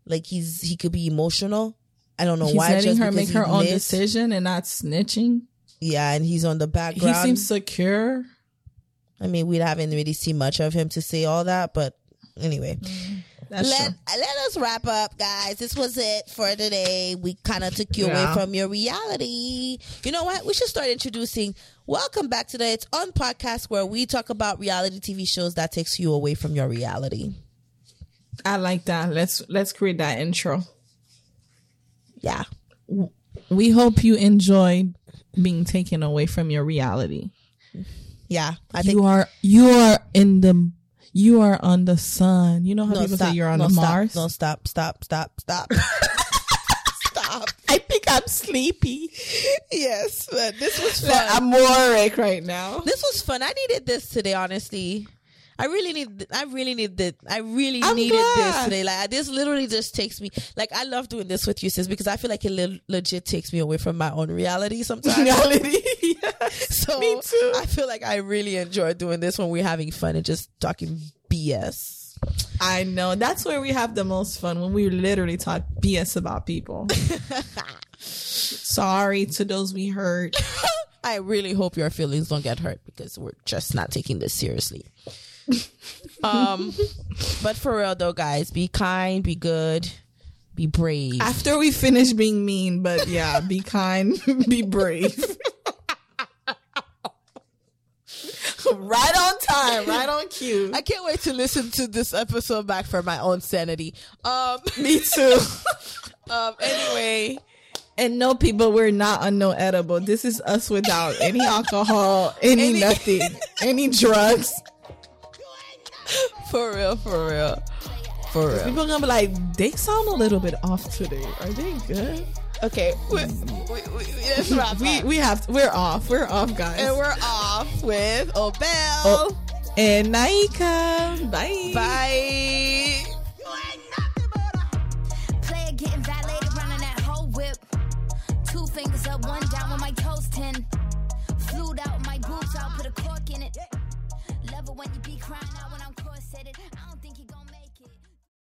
like he's he could be emotional. I don't know He's why. letting just her make her own knits. decision and not snitching. Yeah, and he's on the background. He seems secure. I mean, we haven't really seen much of him to say all that, but anyway. Mm. That's let true. let us wrap up, guys. This was it for today. We kind of took you Yeah. away from your reality. You know what? We should start introducing. Welcome back to the It's On podcast, where we talk about reality TV shows that takes you away from your reality. I like that. Let's let's create that intro. Yeah, We hope you enjoyed being taken away from your reality. yeah. I think you are you are in the you are on the sun. You know how no people stop. say you're on no, the stop. Mars. No stop. Stop. Stop. Stop. <laughs> stop. I think I'm sleepy. yes, but this was fun. I'm more awake right now. this was fun. I needed this today, honestly. I really need. I really need that. I really I'm needed this today. Like this, literally just takes me. Like I love doing this with you, sis, because I feel like it le- legit takes me away from my own reality sometimes. <laughs> Reality. <laughs> yes. so Me too. I feel like I really enjoy doing this when we're having fun and just talking BS. I know. That's where we have the most fun when we literally talk BS about people. <laughs> Sorry to those we hurt. I really hope your feelings don't get hurt because we're just not taking this seriously. Um, but for real though, guys, be kind, be good, be brave. After we finish being mean, but yeah, be kind, <laughs> be brave. right on time, right on cue. I can't wait to listen to this episode back for my own sanity. Um, <laughs> Me too. <laughs> um. Anyway, And no, people, we're not on no edible. This is us without any alcohol, any, Any- nothing, any drugs. <laughs> for real, for real, for real. People gonna be like, they sound a little bit off today. Are they good? Okay, we, mm. we, we, we, wrap We up. we have we're off. We're off, guys. and we're off with Obel. Oh. and Naika. Bye. Bye. Player getting violated, running that whole whip. Two fingers up, one down with my toes ten. Flued out, my boots out, put a cork in it. Love it when you be crying out when I don't think